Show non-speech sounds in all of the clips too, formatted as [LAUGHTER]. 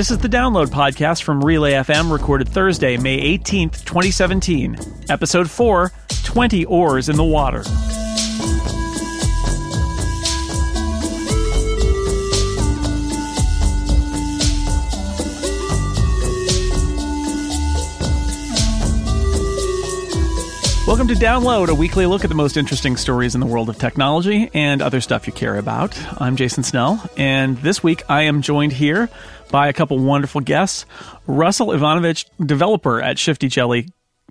This is the Download Podcast from Relay FM, recorded Thursday, May 18th, 2017. Episode 4 20 Oars in the Water. Welcome to Download, a weekly look at the most interesting stories in the world of technology and other stuff you care about. I'm Jason Snell, and this week I am joined here by a couple wonderful guests Russell Ivanovic, developer at Shifty Jelly,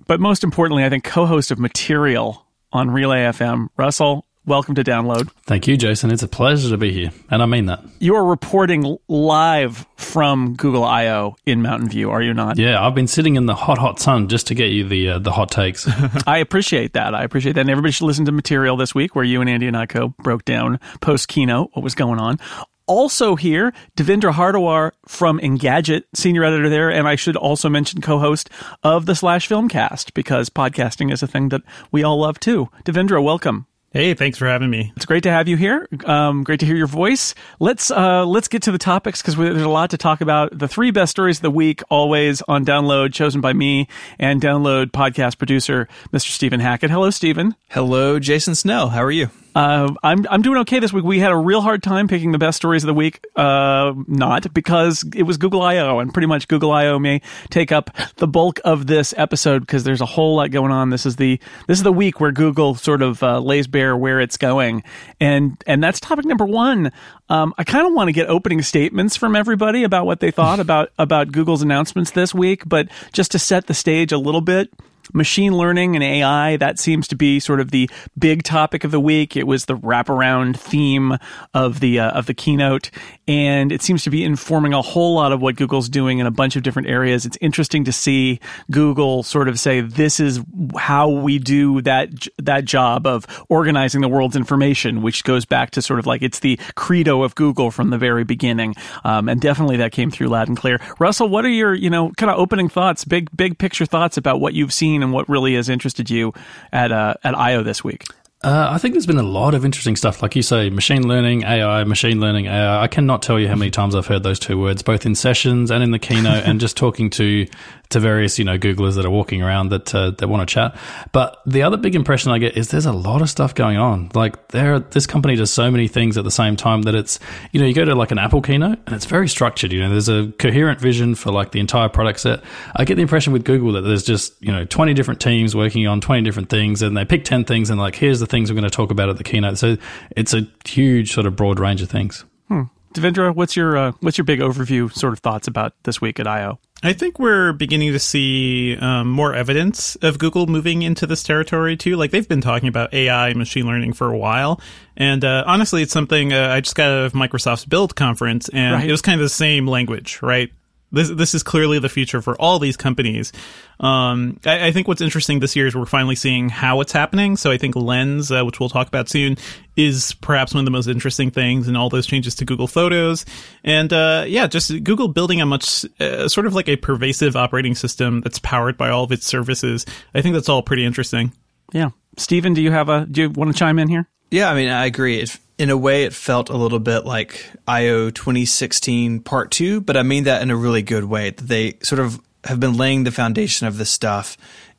but most importantly, I think co host of Material on Relay FM. Russell, welcome to Download. Thank you, Jason. It's a pleasure to be here, and I mean that. You are reporting live from Google I/O in Mountain View, are you not? Yeah, I've been sitting in the hot, hot sun just to get you the uh, the hot takes. [LAUGHS] [LAUGHS] I appreciate that. I appreciate that. And everybody should listen to Material this week, where you and Andy Ihnatko broke down post keynote what was going on. Also here, Devindra Hardawar from Engadget, senior editor there, and I should also mention co-host of the Slash Filmcast because podcasting is a thing that we all love too. Devindra, welcome. Hey, thanks for having me. It's great to have you here. Um, great to hear your voice. Let's uh, let's get to the topics because there's a lot to talk about. The three best stories of the week, always on download, chosen by me and download podcast producer Mr. Stephen Hackett. Hello, Stephen. Hello, Jason Snell. How are you? Uh, I'm I'm doing okay this week. We had a real hard time picking the best stories of the week. Uh, not because it was Google I/O, and pretty much Google I/O may take up the bulk of this episode because there's a whole lot going on. This is the this is the week where Google sort of uh, lays bare where it's going, and and that's topic number one. Um, I kind of want to get opening statements from everybody about what they thought about about Google's announcements this week, but just to set the stage a little bit machine learning and AI, that seems to be sort of the big topic of the week. It was the wraparound theme of the uh, of the keynote, and it seems to be informing a whole lot of what Google's doing in a bunch of different areas. It's interesting to see Google sort of say this is how we do that that job of organizing the world's information, which goes back to sort of like it's the credo of Google from the very beginning, um, and definitely that came through loud and clear. Russell, what are your you know kind of opening thoughts, big big picture thoughts about what you've seen? And what really has interested you at uh, at I/O this week? Uh, I think there's been a lot of interesting stuff, like you say, machine learning, AI, machine learning, AI. I cannot tell you how many times I've heard those two words, both in sessions and in the keynote, [LAUGHS] and just talking to to various you know Googlers that are walking around that uh, that want to chat. But the other big impression I get is there's a lot of stuff going on. Like there, this company does so many things at the same time that it's you know you go to like an Apple keynote and it's very structured. You know, there's a coherent vision for like the entire product set. I get the impression with Google that there's just you know 20 different teams working on 20 different things, and they pick 10 things and like here's the things we're going to talk about at the keynote. So it's a huge sort of broad range of things. Hmm. Devindra, what's your uh, what's your big overview sort of thoughts about this week at I/O? I think we're beginning to see um, more evidence of Google moving into this territory too. Like they've been talking about AI and machine learning for a while, and uh, honestly, it's something uh, I just got out of Microsoft's Build conference, and right. it was kind of the same language, right? This this is clearly the future for all these companies. Um, I, I, think what's interesting this year is we're finally seeing how it's happening. So I think Lens, uh, which we'll talk about soon, is perhaps one of the most interesting things in all those changes to Google Photos. And uh, yeah, just Google building a much uh, sort of like a pervasive operating system that's powered by all of its services. I think that's all pretty interesting. Yeah, Stephen, do you have a do you want to chime in here? Yeah, I mean, I agree. It, in a way, it felt a little bit like I/O 2016 Part Two, but I mean that in a really good way. They sort of have been laying the foundation of this stuff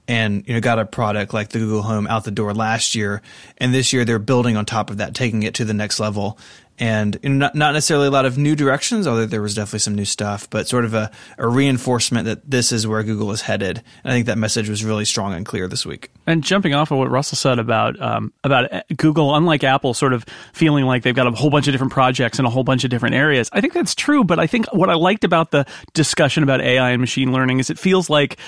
and you know got a product like the Google Home out the door last year and this year they're building on top of that taking it to the next level and not, not necessarily a lot of new directions, although there was definitely some new stuff, but sort of a, a reinforcement that this is where Google is headed. And I think that message was really strong and clear this week. And jumping off of what Russell said about um, about Google, unlike Apple, sort of feeling like they've got a whole bunch of different projects in a whole bunch of different areas. I think that's true, but I think what I liked about the discussion about AI and machine learning is it feels like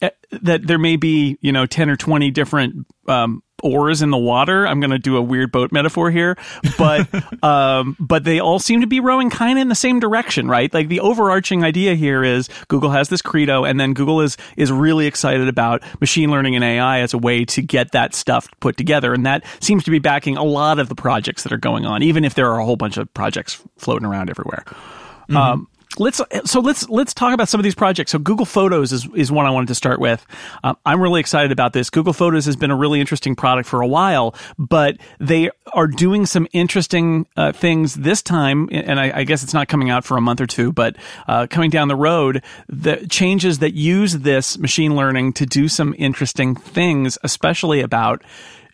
eh, that there may be you know ten or twenty different um, oars in the water. I'm going to do a weird boat metaphor here, but [LAUGHS] um, but they all seem to be rowing kind of in the same direction, right? Like the overarching idea here is Google has this credo, and then Google is is really excited about machine learning and AI as a way to get that stuff put together, and that seems to be backing a lot of the projects that are going on, even if there are a whole bunch of projects floating around everywhere. Mm-hmm. Um, let's so let's let's talk about some of these projects. So Google Photos is is one I wanted to start with. Um, I'm really excited about this. Google Photos has been a really interesting product for a while, but they are doing some interesting uh, things this time. And I, I, guess it's not coming out for a month or two, but uh, coming down the road, the changes that use this machine learning to do some interesting things, especially about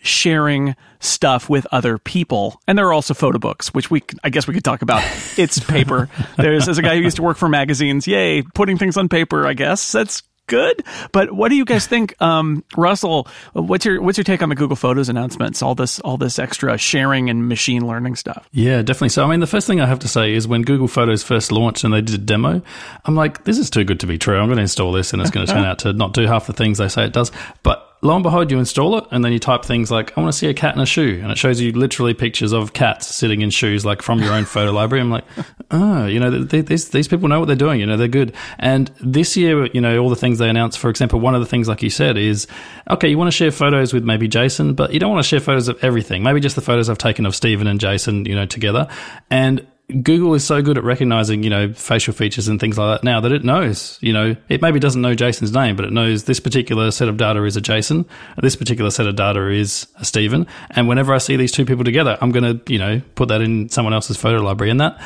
sharing stuff with other people. And there are also photo books, which we, I guess we could talk about. [LAUGHS] It's paper. There's, as a guy who used to work for magazines, yay, putting things on paper, I guess. That's good. But what do you guys think, um, Russell? What's your what's your take on the Google Photos announcements? All this all this extra sharing and machine learning stuff. Yeah, definitely. So I mean, the first thing I have to say is when Google Photos first launched and they did a demo, I'm like, this is too good to be true. I'm going to install this, and it's going to turn [LAUGHS] out to not do half the things they say it does. But lo and behold, you install it, and then you type things like, I want to see a cat in a shoe. And it shows you literally pictures of cats sitting in shoes, like from your own [LAUGHS] photo library. I'm like, oh, you know, they, these, these people know what they're doing. You know, they're good. And this year, you know, all the things they announced, for example, one of the things, like you said, is okay, you want to share photos with maybe Jason, but you don't want to share photos of everything. Maybe just the photos I've taken of Stephen and Jason, you know, together. And Google is so good at recognizing, you know, facial features and things like that now that it knows, you know, it maybe doesn't know Jason's name, but it knows this particular set of data is a Jason, this particular set of data is a Stephen. And whenever I see these two people together, I'm going to, you know, put that in someone else's photo library. And that,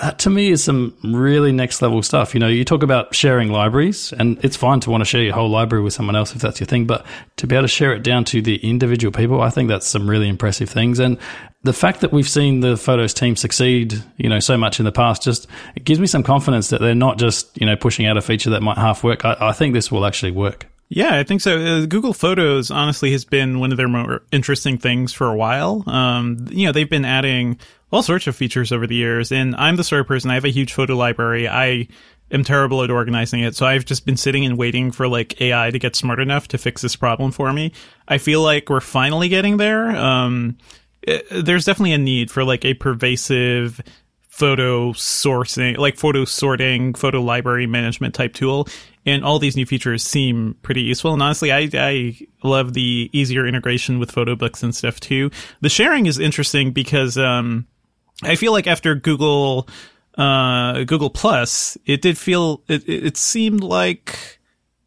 that to me is some really next level stuff. You know, you talk about sharing libraries, and it's fine to want to share your whole library with someone else if that's your thing, but to be able to share it down to the individual people, I think that's some really impressive things. And the fact that we've seen the photos team succeed, you know, so much in the past, just it gives me some confidence that they're not just you know pushing out a feature that might half work. I, I think this will actually work. Yeah, I think so. Uh, Google Photos honestly has been one of their more interesting things for a while. Um, you know, they've been adding all sorts of features over the years, and I'm the sort of person. I have a huge photo library. I am terrible at organizing it, so I've just been sitting and waiting for like AI to get smart enough to fix this problem for me. I feel like we're finally getting there. Um, it, there's definitely a need for like a pervasive photo sourcing, like photo sorting, photo library management type tool. And all these new features seem pretty useful. And honestly, I, I love the easier integration with photo books and stuff too. The sharing is interesting because, um, I feel like after Google, uh, Google Plus, it did feel, it, it seemed like,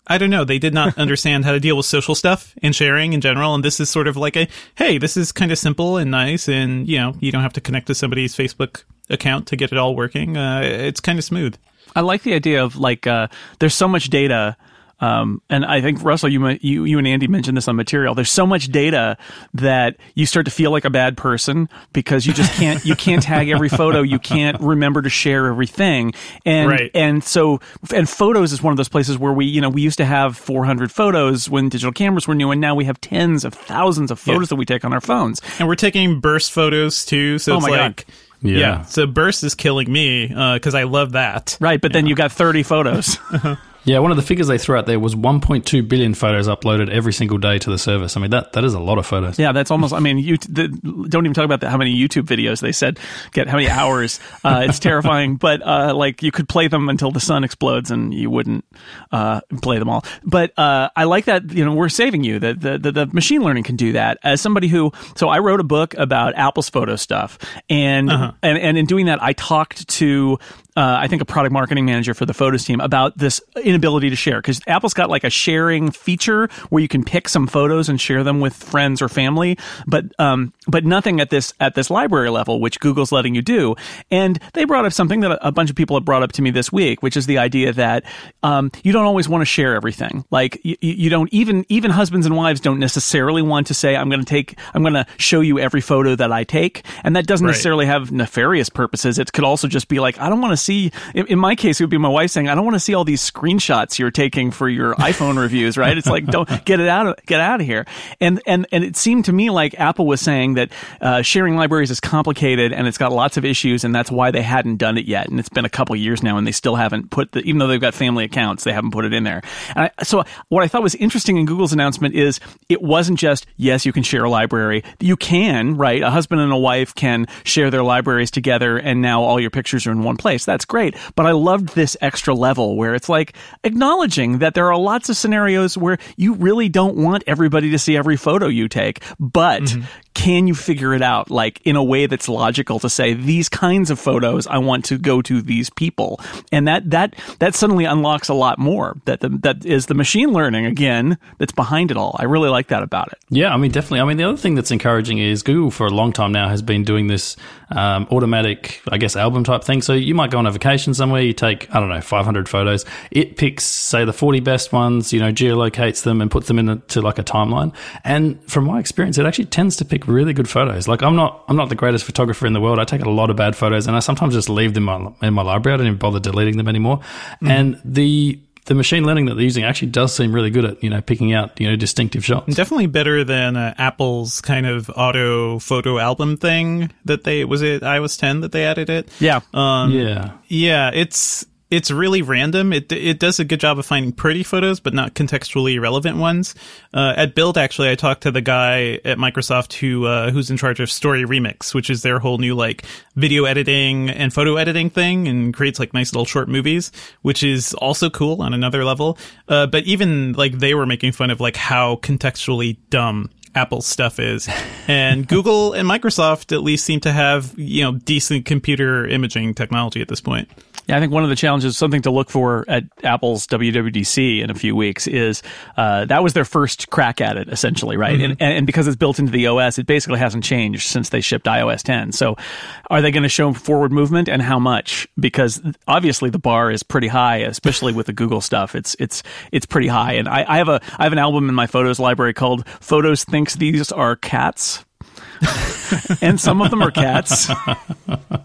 I don't know. They did not [LAUGHS] understand how to deal with social stuff and sharing in general. And this is sort of like a, hey, this is kind of simple and nice. And, you know, you don't have to connect to somebody's Facebook account to get it all working. Uh, it's kind of smooth. I like the idea of like, uh, there's so much data um, and I think Russell, you, you you and Andy mentioned this on material. There's so much data that you start to feel like a bad person because you just [LAUGHS] can't you can't tag every photo. You can't remember to share everything. And right. and so and photos is one of those places where we you know we used to have 400 photos when digital cameras were new, and now we have tens of thousands of photos yeah. that we take on our phones. And we're taking burst photos too. So oh it's like. God. Yeah. yeah. So burst is killing me because uh, I love that. Right, but yeah. then you got 30 photos. [LAUGHS] Yeah, one of the figures they threw out there was 1.2 billion photos uploaded every single day to the service. I mean, that that is a lot of photos. Yeah, that's almost. I mean, you the, don't even talk about the, how many YouTube videos they said get how many hours. [LAUGHS] Uh, it's terrifying, but uh, like you could play them until the sun explodes, and you wouldn't uh, play them all. But uh, I like that. You know, we're saving you. That the, the the machine learning can do that. As somebody who, so I wrote a book about Apple's photo stuff, and uh-huh. and and in doing that, I talked to uh, I think a product marketing manager for the photos team about this inability to share because Apple's got like a sharing feature where you can pick some photos and share them with friends or family, but um, but nothing at this at this library level, which Google's letting you do. And they brought up something that a bunch of people have brought up to me this week, which is the idea that um, you don't always want to share everything. Like you, you don't even even husbands and wives don't necessarily want to say I'm going to take I'm going to show you every photo that I take, and that doesn't right. necessarily have nefarious purposes. It could also just be like I don't want to see, in, in my case, it would be my wife saying, I don't want to see all these screenshots you're taking for your [LAUGHS] iPhone reviews, right? It's like, don't get it out of, get out of here. And, and, and it seemed to me like Apple was saying that, uh, sharing libraries is complicated and it's got lots of issues and that's why they hadn't done it yet. And it's been a couple years now and they still haven't put the, even though they've got family accounts, they haven't put it in there. And I, so what I thought was interesting in Google's announcement is it wasn't just, yes, you can share a library. You can, right? A husband and a wife can share their libraries together and now all your pictures are in one place. That's great. But I loved this extra level where it's like acknowledging that there are lots of scenarios where you really don't want everybody to see every photo you take, but mm-hmm can you figure it out like in a way that's logical to say these kinds of photos I want to go to these people, and that that that suddenly unlocks a lot more. That the, that is the machine learning again that's behind it all. I really like that about it. Yeah, I mean, definitely. I mean, the other thing that's encouraging is Google for a long time now has been doing this um, automatic, I guess, album type thing. So you might go on a vacation somewhere, you take, I don't know, 500 photos. It picks, say, the 40 best ones, you know, geolocates them and puts them into like a timeline. And from my experience, it actually tends to pick really good photos. Like I'm not, I'm not the greatest photographer in the world. I take a lot of bad photos and I sometimes just leave them in my, in my library. I don't even bother deleting them anymore. Mm. And the, the machine learning that they're using actually does seem really good at you know picking out you know distinctive shots. Definitely better than uh, Apple's kind of auto photo album thing that they was it iOS 10 that they added it. Yeah, um, yeah, yeah. It's it's really random. It it does a good job of finding pretty photos, but not contextually relevant ones. Uh, at Build, actually, I talked to the guy at Microsoft who uh, who's in charge of Story Remix, which is their whole new like video editing and photo editing thing, and creates like nice little short movies, which is also cool on another level. Uh, but even like they were making fun of like how contextually dumb Apple stuff is. [LAUGHS] And Google and Microsoft at least seem to have, you know, decent computer imaging technology at this point. Yeah, I think one of the challenges, something to look for at Apple's WWDC in a few weeks, is uh, that was their first crack at it, essentially, right? Mm-hmm. And, and because it's built into the OS, it basically hasn't changed since they shipped iOS 10. So, are they going to show forward movement, and how much? Because obviously the bar is pretty high, especially with the Google stuff. It's it's it's pretty high. And I, I have a I have an album in my photos library called "Photos Thinks These Are Cats." [LAUGHS] and some of them are cats,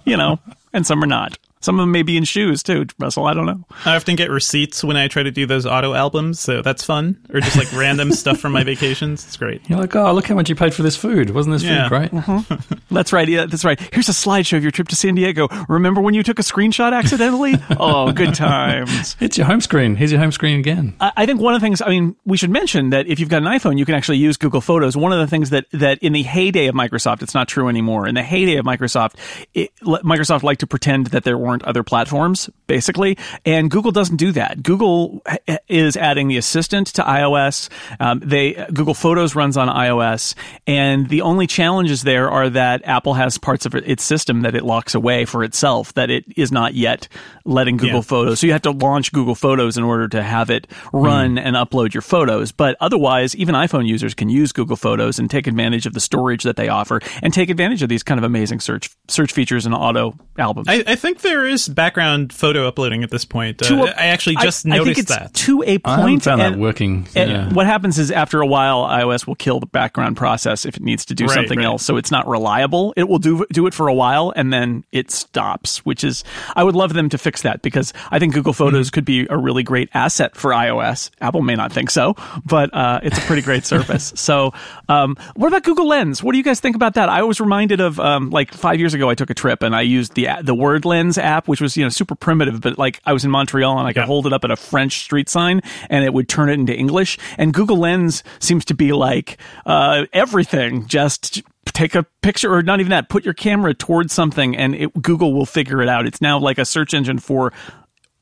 you know, and some are not. Some of them may be in shoes too, Russell. I don't know. I often get receipts when I try to do those auto albums, so that's fun. Or just like random stuff from my vacations. It's great. You're like, oh, look how much you paid for this food. Wasn't this yeah. food great? Mm-hmm. [LAUGHS] that's right. Yeah, that's right. Here's a slideshow of your trip to San Diego. Remember when you took a screenshot accidentally? [LAUGHS] oh, good times. It's your home screen. Here's your home screen again. I, I think one of the things. I mean, we should mention that if you've got an iPhone, you can actually use Google Photos. One of the things that that in the heyday of Microsoft, it's not true anymore. In the heyday of Microsoft, it, Microsoft liked to pretend that there weren't other platforms platforms, basically. And Google doesn't do that. Google is adding the assistant to iOS. Um, they Google Photos runs on iOS, and the only challenges there are that Apple has parts of its system that it locks away for itself that it is not yet letting Google yeah. Photos. So you have to launch Google Photos in order to have it run mm. and upload your photos. But otherwise, even iPhone users can use Google Photos and take advantage of the storage that they offer and take advantage of these kind of amazing search search features and auto albums. I, I think there is background photo uploading at this point. Uh, I actually just I, noticed I think it's that to a point. I found and, that working. Yeah. what happens is after a while, iOS will kill the background process if it needs to do right, something right. else. So it's not reliable. It will do do it for a while and then it stops. Which is I would love them to fix that because because I think Google Photos mm-hmm. could be a really great asset for iOS. Apple may not think so, but uh, it's a pretty great [LAUGHS] service. So, um, what about Google Lens? What do you guys think about that? I was reminded of um, like five years ago, I took a trip and I used the the Word Lens app, which was you know super primitive, but like I was in Montreal and I could yeah. hold it up at a French street sign and it would turn it into English. And Google Lens seems to be like uh, everything, just take a picture or not even that put your camera towards something and it, google will figure it out. It's now like a search engine for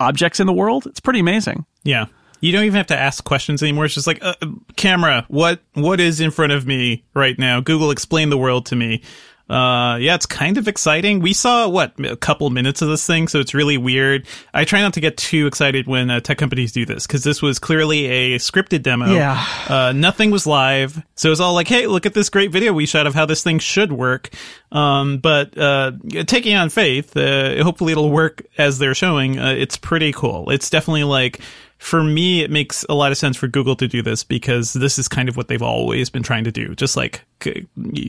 objects in the world. It's pretty amazing. Yeah. You don't even have to ask questions anymore. It's just like uh, camera what what is in front of me right now? Google explain the world to me uh, yeah, it's kind of exciting. We saw what a couple minutes of this thing, so it's really weird. I try not to get too excited when uh, tech companies do this because this was clearly a scripted demo. Yeah, uh, nothing was live, so it was all like, "Hey, look at this great video we shot of how this thing should work." Um, but uh, taking on faith, uh, hopefully it'll work as they're showing. Uh, it's pretty cool. It's definitely like for me, it makes a lot of sense for Google to do this because this is kind of what they've always been trying to do, just like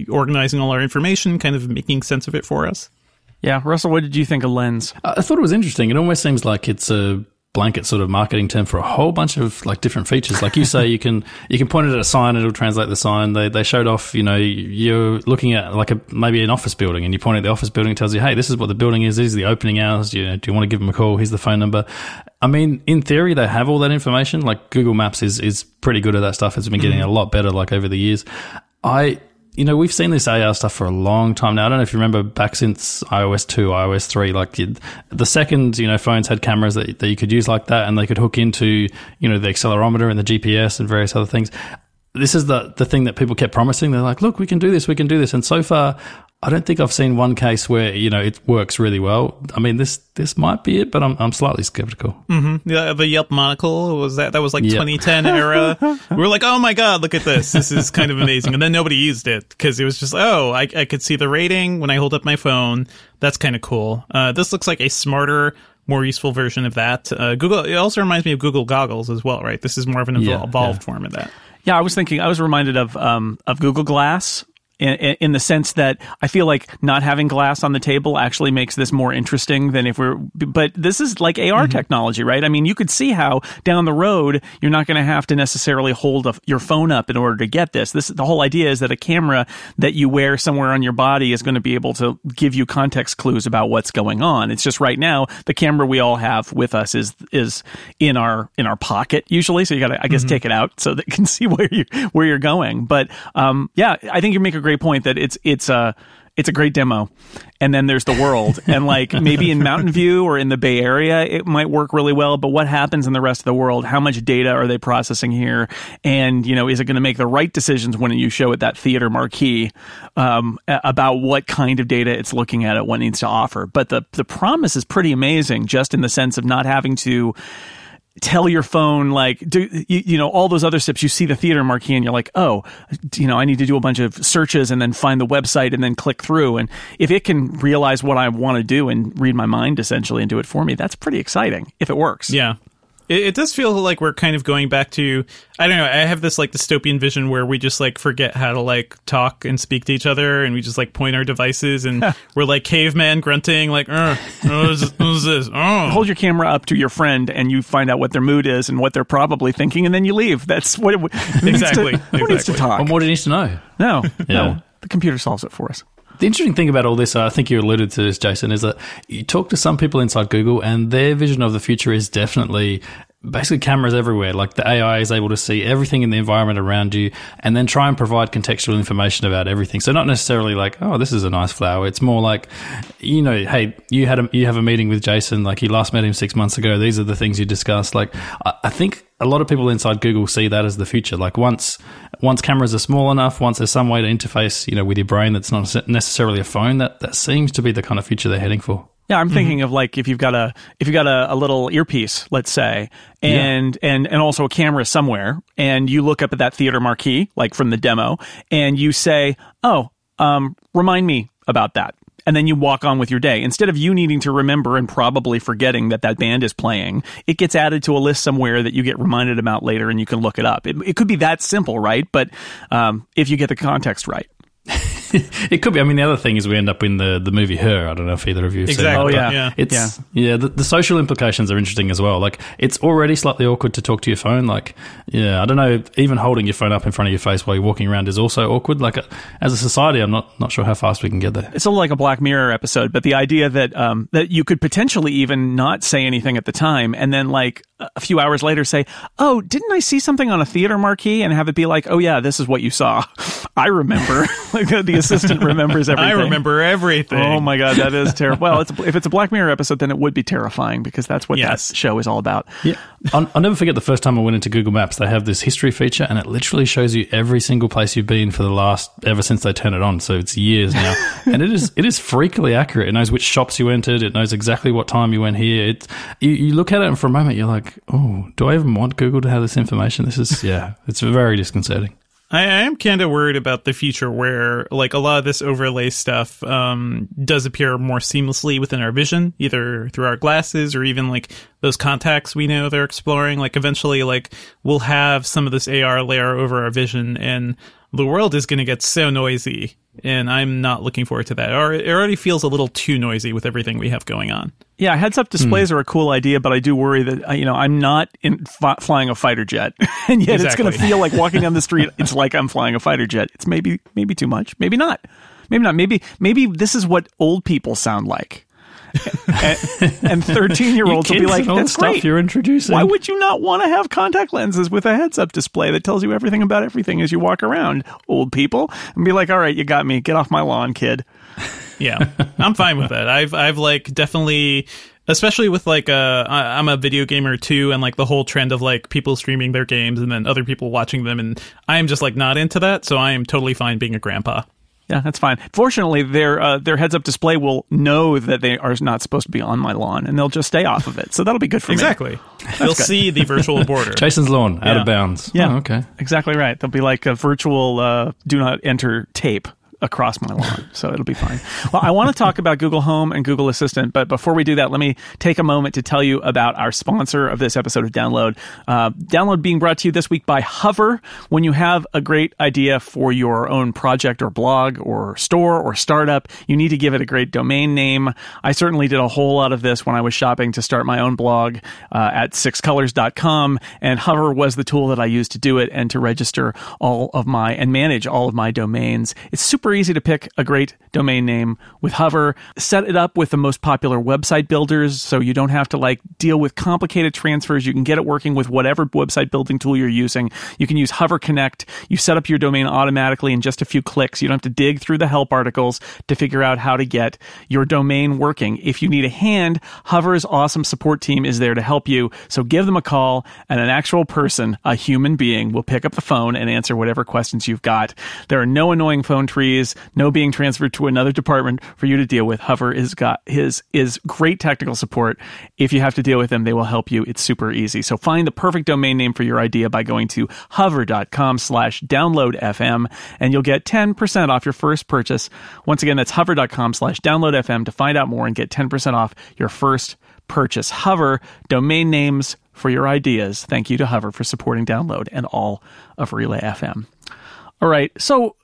organizing all our information, kind of making sense of it for us. Yeah, Russell, what did you think of Lens? I thought it was interesting. It almost seems like it's a blanket sort of marketing term for a whole bunch of like different features. Like you say, you can [LAUGHS] you can point it at a sign, it'll translate the sign. They they showed off, you know, you're looking at like a maybe an office building, and you point at the office building, it tells you, hey, this is what the building is. These are the opening hours. You know, do you want to give them a call? Here's the phone number. I mean, in theory, they have all that information. Like Google Maps is is pretty good at that stuff. It's been getting mm-hmm. a lot better like over the years. I you know, we've seen this AR stuff for a long time now. I don't know if you remember back since iOS 2, iOS 3, like the second, you know, phones had cameras that, that you could use like that and they could hook into, you know, the accelerometer and the GPS and various other things this is the the thing that people kept promising. They're like, look, we can do this, we can do this, and so far. I don't think I've seen one case where you know it works really well. I mean, this this might be it, but I'm I'm slightly skeptical. Mm-hmm. Yeah, the Yelp monocle was that that was like Yep. 2010 era. we were like, oh my god, look at this, this is kind of amazing. And then nobody used it because it was just, oh, I I could see the rating when I hold up my phone. That's kind of cool. Uh, this looks like a smarter. More useful version of that. Uh, Google. It also reminds me of Google Goggles as well, right? This is more of an Yeah, evolved yeah. form of that. Yeah, I was thinking. I was reminded of um, of Google Glass. In, in the sense that I feel like not having glass on the table actually makes this more interesting than if we're. But this is like AR technology, right? I mean, you could see how down the road you're not going to have to necessarily hold a, your phone up in order to get this. This the whole idea is that a camera that you wear somewhere on your body is going to be able to give you context clues about what's going on. It's just right now the camera we all have with us is is in our in our pocket usually, so you got to I guess take it out so that [LAUGHS] you can see where you where you're going. But um, yeah, I think you make a great point that it's it's a it's a great demo, and then there's the world, [LAUGHS] and like maybe in Mountain View or in the Bay Area it might work really well. But what happens in the rest of the world? How much data are they processing here? And you know, is it going to make the right decisions when you show it that theater marquee um, about what kind of data it's looking at, at what it needs to offer? But the the promise is pretty amazing, just in the sense of not having to tell your phone like do you, you know all those other steps. You see the theater marquee and you're like oh you know i need to do a bunch of searches and then find the website and then click through. And if it can realize what i want to do and read my mind essentially and do it for me that's pretty exciting if it works. Yeah. It, it does feel like we're kind of going back to I don't know. I have this like dystopian vision where we just like forget how to like talk and speak to each other, and we just like point our devices, and [LAUGHS] we're like caveman grunting, like, "Uh, what is, what is this? Oh, [LAUGHS] hold your camera up to your friend and you find out what their mood is and what they're probably thinking and then you leave that's what it, [LAUGHS] who needs to- Exactly, who needs to exactly. talk What more do you need to know? no no the computer solves it for us The interesting thing about all this, uh, I think you alluded to this, Jason, is that you talk to some people inside Google and their vision of the future is definitely basically cameras everywhere. Like the AI is able to see everything in the environment around you and then try and provide contextual information about everything. So not necessarily like, oh, this is a nice flower. It's more like, you know, hey, you had a, you have a meeting with Jason, like you last met him six months ago. These are the things you discussed. Like, I, I think a lot of people inside Google see that as the future. Like once once cameras are small enough, once there's some way to interface, you know, with your brain that's not necessarily a phone, that that seems to be the kind of future they're heading for. Yeah, I'm thinking of like if you've got a if you've got a, a little earpiece, let's say, and and and also a camera somewhere, and you look up at that theater marquee, like from the demo, and you say, "Oh, um, remind me about that." And then you walk on with your day. Instead of you needing to remember and probably forgetting that that band is playing, it gets added to a list somewhere that you get reminded about later and you can look it up. It, it could be that simple, right? But um, if you get the context right. [LAUGHS] [LAUGHS] It could be. I mean, the other thing is we end up in the, the movie Her. I don't know if either of you have seen Exactly. that. Oh, but yeah. Yeah. It's yeah, the, the social implications are interesting as well. Like it's already slightly awkward to talk to your phone. Like yeah, I don't know. Even holding your phone up in front of your face while you're walking around is also awkward. Like uh, as a society, I'm not not sure how fast we can get there. it's a little like a Black Mirror episode, but the idea that um, that you could potentially even not say anything at the time, and then like a few hours later say, "Oh, didn't I see something on a theater marquee?" and have it be like, "Oh yeah, this is what you saw." [LAUGHS] I remember. [LAUGHS] like the assistant remembers [LAUGHS] everything. I remember everything. Oh my god, that is terrible. Well, it's, if it's a Black Mirror episode, then it would be terrifying because that's what Yes. that show is all about. Yeah, I'll, I'll never forget the first time I went into Google Maps. They have this history feature, and it literally shows you every single place you've been for the last ever since they turned it on. So it's years now, [LAUGHS] and it is it is freakily accurate. It knows which shops you entered. It knows exactly what time you went here. It's you, you look at it, and for a moment you're like, oh, do I even want Google to have this information? This is yeah, it's very disconcerting. I, am kind of worried about the future where, like, a lot of this overlay stuff um, does appear more seamlessly within our vision, either through our glasses or even like those contacts we know they're exploring. Like, eventually, like, we'll have some of this AR layer over our vision, and the world is going to get so noisy. And I'm not looking forward to that. Or it already feels a little too noisy with everything we have going on. Yeah, heads up displays are a cool idea, but I do worry that uh, you know I'm not in f- flying a fighter jet, [LAUGHS] and yet it's going to feel like walking down the [LAUGHS] street. It's like I'm flying a fighter jet. It's maybe maybe too much, maybe not, maybe not. Maybe maybe this is what old people sound like, and thirteen year olds [LAUGHS] will be like, "That's stuff great." you're introducing. Why would you not want to have contact lenses with a heads up display that tells you everything about everything as you walk around, old people? And be like, all right, you got me. Get off my lawn, kid. [LAUGHS] Yeah, I'm fine with that. I've I've like definitely especially with like uh I'm a video gamer too and like the whole trend of like people streaming their games and then other people watching them and I am just like not into that so I am totally fine being a grandpa. Yeah, that's fine. Fortunately, their uh, their heads up display will know that they are not supposed to be on my lawn, and they'll just stay off of it. So that'll be good for me. Exactly. You'll see the virtual border. [LAUGHS] Jason's lawn, out of bounds. Yeah. Oh, okay. Exactly right. They'll be like a virtual uh, do not enter tape across my lawn. So it'll be fine. Well, I want to talk about Google Home and Google Assistant, but before we do that, let me take a moment to tell you about our sponsor of this episode of Download. Uh, Download being brought to you this week by Hover. When you have a great idea for your own project or blog or store or startup, you need to give it a great domain name. I certainly did a whole lot of this when I was shopping to start my own blog uh, at sixcolors.com, and Hover was the tool that I used to do it and to register all of my and manage all of my domains. It's super easy to pick a great domain name with Hover. Set it up with the most popular website builders so you don't have to like deal with complicated transfers. You can get it working with whatever website building tool you're using. You can use Hover Connect. You set up your domain automatically in just a few clicks. You don't have to dig through the help articles to figure out how to get your domain working. If you need a hand, Hover's awesome support team is there to help you. So give them a call and an actual person, a human being, will pick up the phone and answer whatever questions you've got. There are no annoying phone trees, no being transferred to another department for you to deal with. Hover is got his is great technical support. If you have to deal with them, they will help you. It's super easy. So find the perfect domain name for your idea by going to hover.com slash download FM and you'll get 10% off your first purchase. Once again, that's hover.com slash download FM to find out more and get 10% off your first purchase. Hover, domain names for your ideas. Thank you to Hover for supporting download and all of Relay FM. All right. So,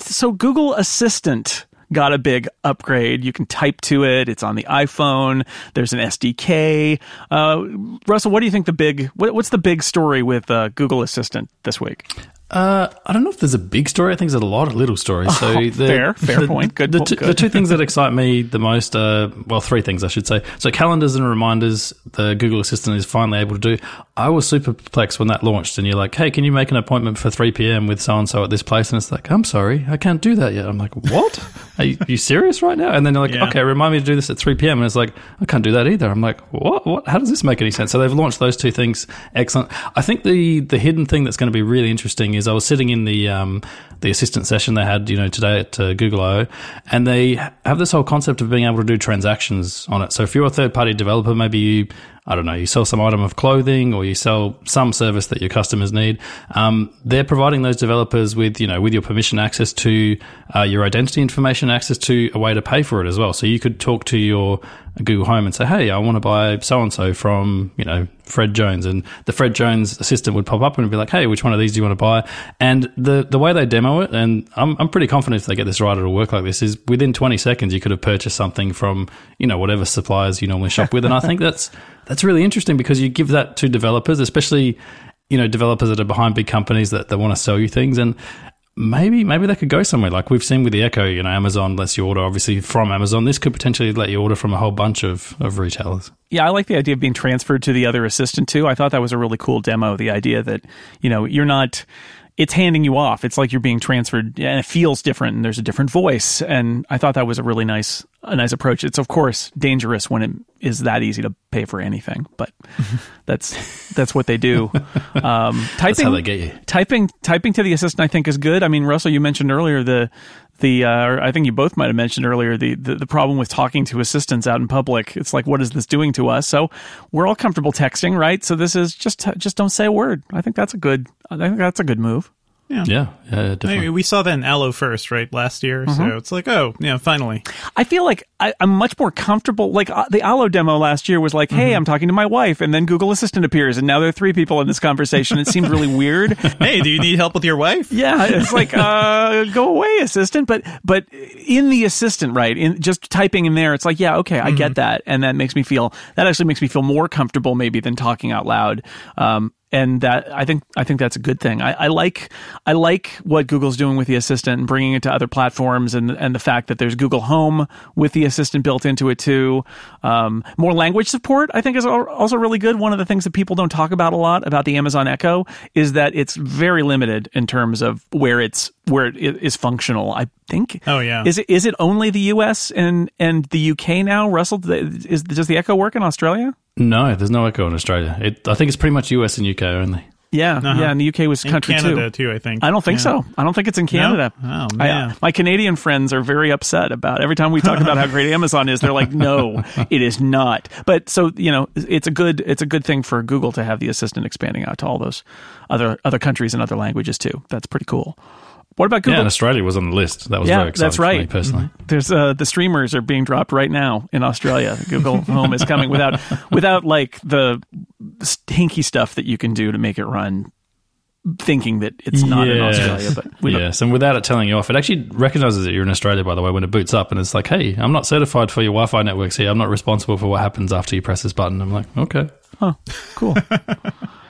so Google Assistant got a big upgrade. You can type to it. It's on the iPhone. There's an SDK. Uh, Russell, what do you think the big, what, what's the big story with uh, Google Assistant this week? Uh, I don't know if there's a big story. I think there's a lot of little stories. So [LAUGHS] Oh, the, fair, fair the- point. Good The, po- two, good. the two things that [LAUGHS] excite me the most, are well, three things I should say. So calendars and reminders, the Google Assistant is finally able to do. I was super perplexed when that launched, and you're like, "Hey, can you make an appointment for 3 p.m. with so and so at this place?" And it's like, "I'm sorry, I can't do that yet." I'm like, "What? Are you, you serious right now?" And then you're like, Yeah. "Okay, remind me to do this at 3 p.m." And it's like, "I can't do that either." I'm like, "What? What? How does this make any sense?" So they've launched those two things. Excellent. I think the the hidden thing that's going to be really interesting is I was sitting in the um, the assistant session they had, you know, today at uh, Google I/O, and they have this whole concept of being able to do transactions on it. So if you're a third party developer, maybe you I don't know, you sell some item of clothing or you sell some service that your customers need. Um, they're providing those developers with, you know, with your permission access to uh, your identity information, access to a way to pay for it as well. So you could talk to your Google Home and say, hey, I want to buy so and so from, you know, Fred Jones. And the Fred Jones assistant would pop up and be like, hey, which one of these do you want to buy? And the, the way they demo it, and I'm, I'm pretty confident if they get this right, it'll work like this, is within 20 seconds, you could have purchased something from, you know, whatever suppliers you normally shop with. And I think that's, that's really interesting because you give that to developers, especially, you know, developers that are behind big companies that, that want to sell you things. And maybe maybe they could go somewhere like we've seen with the Echo. You know, Amazon lets you order obviously from Amazon. This could potentially let you order from a whole bunch of, of retailers. Yeah, I like the idea of being transferred to the other assistant too. I thought that was a really cool demo. The idea that you know you're not. It's handing you off. It's like you're being transferred, and it feels different. And there's a different voice. And I thought that was a really nice, a nice approach. It's of course dangerous when it is that easy to pay for anything, but [LAUGHS] that's that's what they do. [LAUGHS] Um, typing, That's how they get you. typing typing to the assistant I think is good. I mean, Russell, you mentioned earlier the the uh, I think you both might have mentioned earlier the, the the problem with talking to assistants out in public. It's like, what is this doing to us? So we're all comfortable texting, right? So this is just just don't say a word. I think that's a good. I think that's a good move. Yeah, yeah, definitely. Maybe we saw that in Allo first, right, last year. So it's like, oh, yeah, finally. I feel like I, I'm much more comfortable. Like uh, the Allo demo last year was like, hey, I'm talking to my wife, and then Google Assistant appears, and now there are three people in this conversation. It seemed really weird. [LAUGHS] hey, do you need help with your wife? Yeah, it's like uh, [LAUGHS] go away, assistant. But but in the assistant, right? In just typing in there, it's like yeah, okay, I get that, and that makes me feel that actually makes me feel more comfortable maybe than talking out loud. Um, and that I think I think that's a good thing. I, I, like I like what Google's doing with the Assistant and bringing it to other platforms, and and the fact that there's Google Home with the Assistant built into it too. Um, more language support, I think, is also really good. One of the things that people don't talk about a lot about the Amazon Echo is that it's very limited in terms of where it's where it is functional. I think. Oh yeah. Is it is it only the U.S. and and the UK now? Russell, is does the Echo work in Australia? No, there's no Echo in Australia. It, I think it's pretty much US and UK only. Yeah, uh-huh. yeah, and the UK was in country Canada too. too. I think. I don't think yeah. so. I don't think it's in Canada. No? Oh man, I, my Canadian friends are very upset about every time we talk about how [LAUGHS] great Amazon is. They're like, no, it is not. But so you know, it's a good it's a good thing for Google to have the assistant expanding out to all those other other countries and other languages too. That's pretty cool. What about Google? Yeah, and Australia was on the list. That was yeah, very exciting that's right. for me personally. Mm-hmm. There's uh, the streamers are being dropped right now in Australia. [LAUGHS] Google Home is coming without without like the hinky stuff that you can do to make it run thinking that it's not yes. in Australia. But we yes, and without it telling you off, it actually recognizes that you're in Australia. By the way, when it boots up and it's like, "Hey, I'm not certified for your Wi-Fi networks here. I'm not responsible for what happens after you press this button." I'm like, "Okay, oh, cool." [LAUGHS]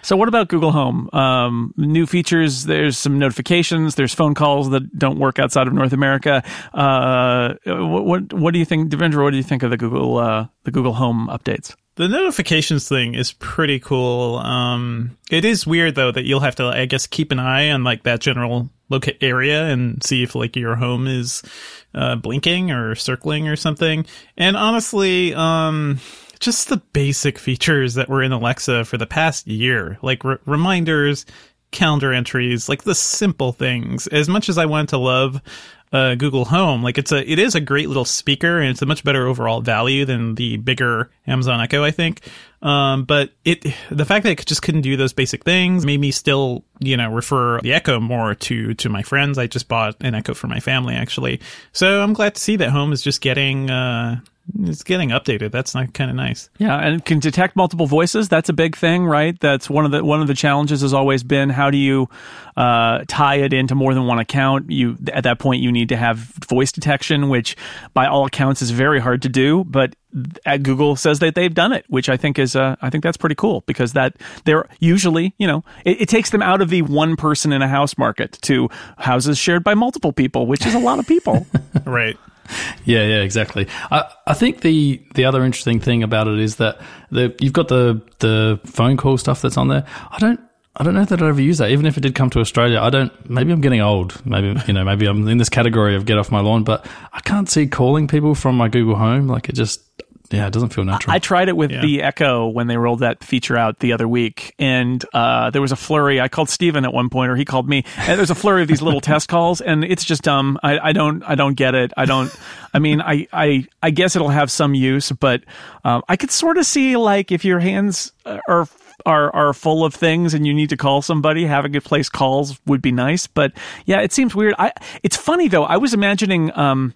So, what about Google Home? Um, new features. There's some notifications. There's phone calls that don't work outside of North America. Uh, what, what, what do you think, Devindra? What do you think of the Google uh, the Google Home updates? The notifications thing is pretty cool. Um, it is weird though that you'll have to, I guess, keep an eye on like that general locate area and see if like your home is uh, blinking or circling or something. And honestly, um, just the basic features that were in Alexa for the past year, like re- reminders, calendar entries, like the simple things. As much as I want to love uh, Google Home, like it's a it is a great little speaker and it's a much better overall value than the bigger Amazon Echo, I think. Um, but it the fact that it just couldn't do those basic things made me still you know refer the Echo more to to my friends. I just bought an Echo for my family actually, so I'm glad to see that Home is just getting. Uh, it's getting updated. That's not kind of nice. Yeah, and it can detect multiple voices. That's a big thing, right? That's one of the one of the challenges has always been how do you uh, tie it into more than one account? You at that point you need to have voice detection, which by all accounts is very hard to do. But at Google says that they've done it, which I think is uh, I think that's pretty cool because that they're usually you know it, it takes them out of the one person in a house market to houses shared by multiple people, which is a lot of people. [LAUGHS] right. [LAUGHS] Yeah, yeah, exactly. I, I think the the other interesting thing about it is that the you've got the the phone call stuff that's on there. I don't I don't know that I'd ever use that. Even if it did come to Australia, I don't. Maybe I'm getting old. Maybe you know. Maybe I'm in this category of get off my lawn. But I can't see calling people from my Google Home. Like it just yeah, it doesn't feel natural. I tried it with yeah. the Echo when they rolled that feature out the other week, and uh, there was a flurry. I called Stephen at one point, or he called me, and there's a flurry of these little [LAUGHS] test calls, and it's just dumb. I, I, don't, I don't get it. I don't. I mean, I, I, I guess it'll have some use, but um, I could sort of see like if your hands are are are full of things and you need to call somebody, having it place calls would be nice. But yeah, it seems weird. I it's funny though. I was imagining. Um,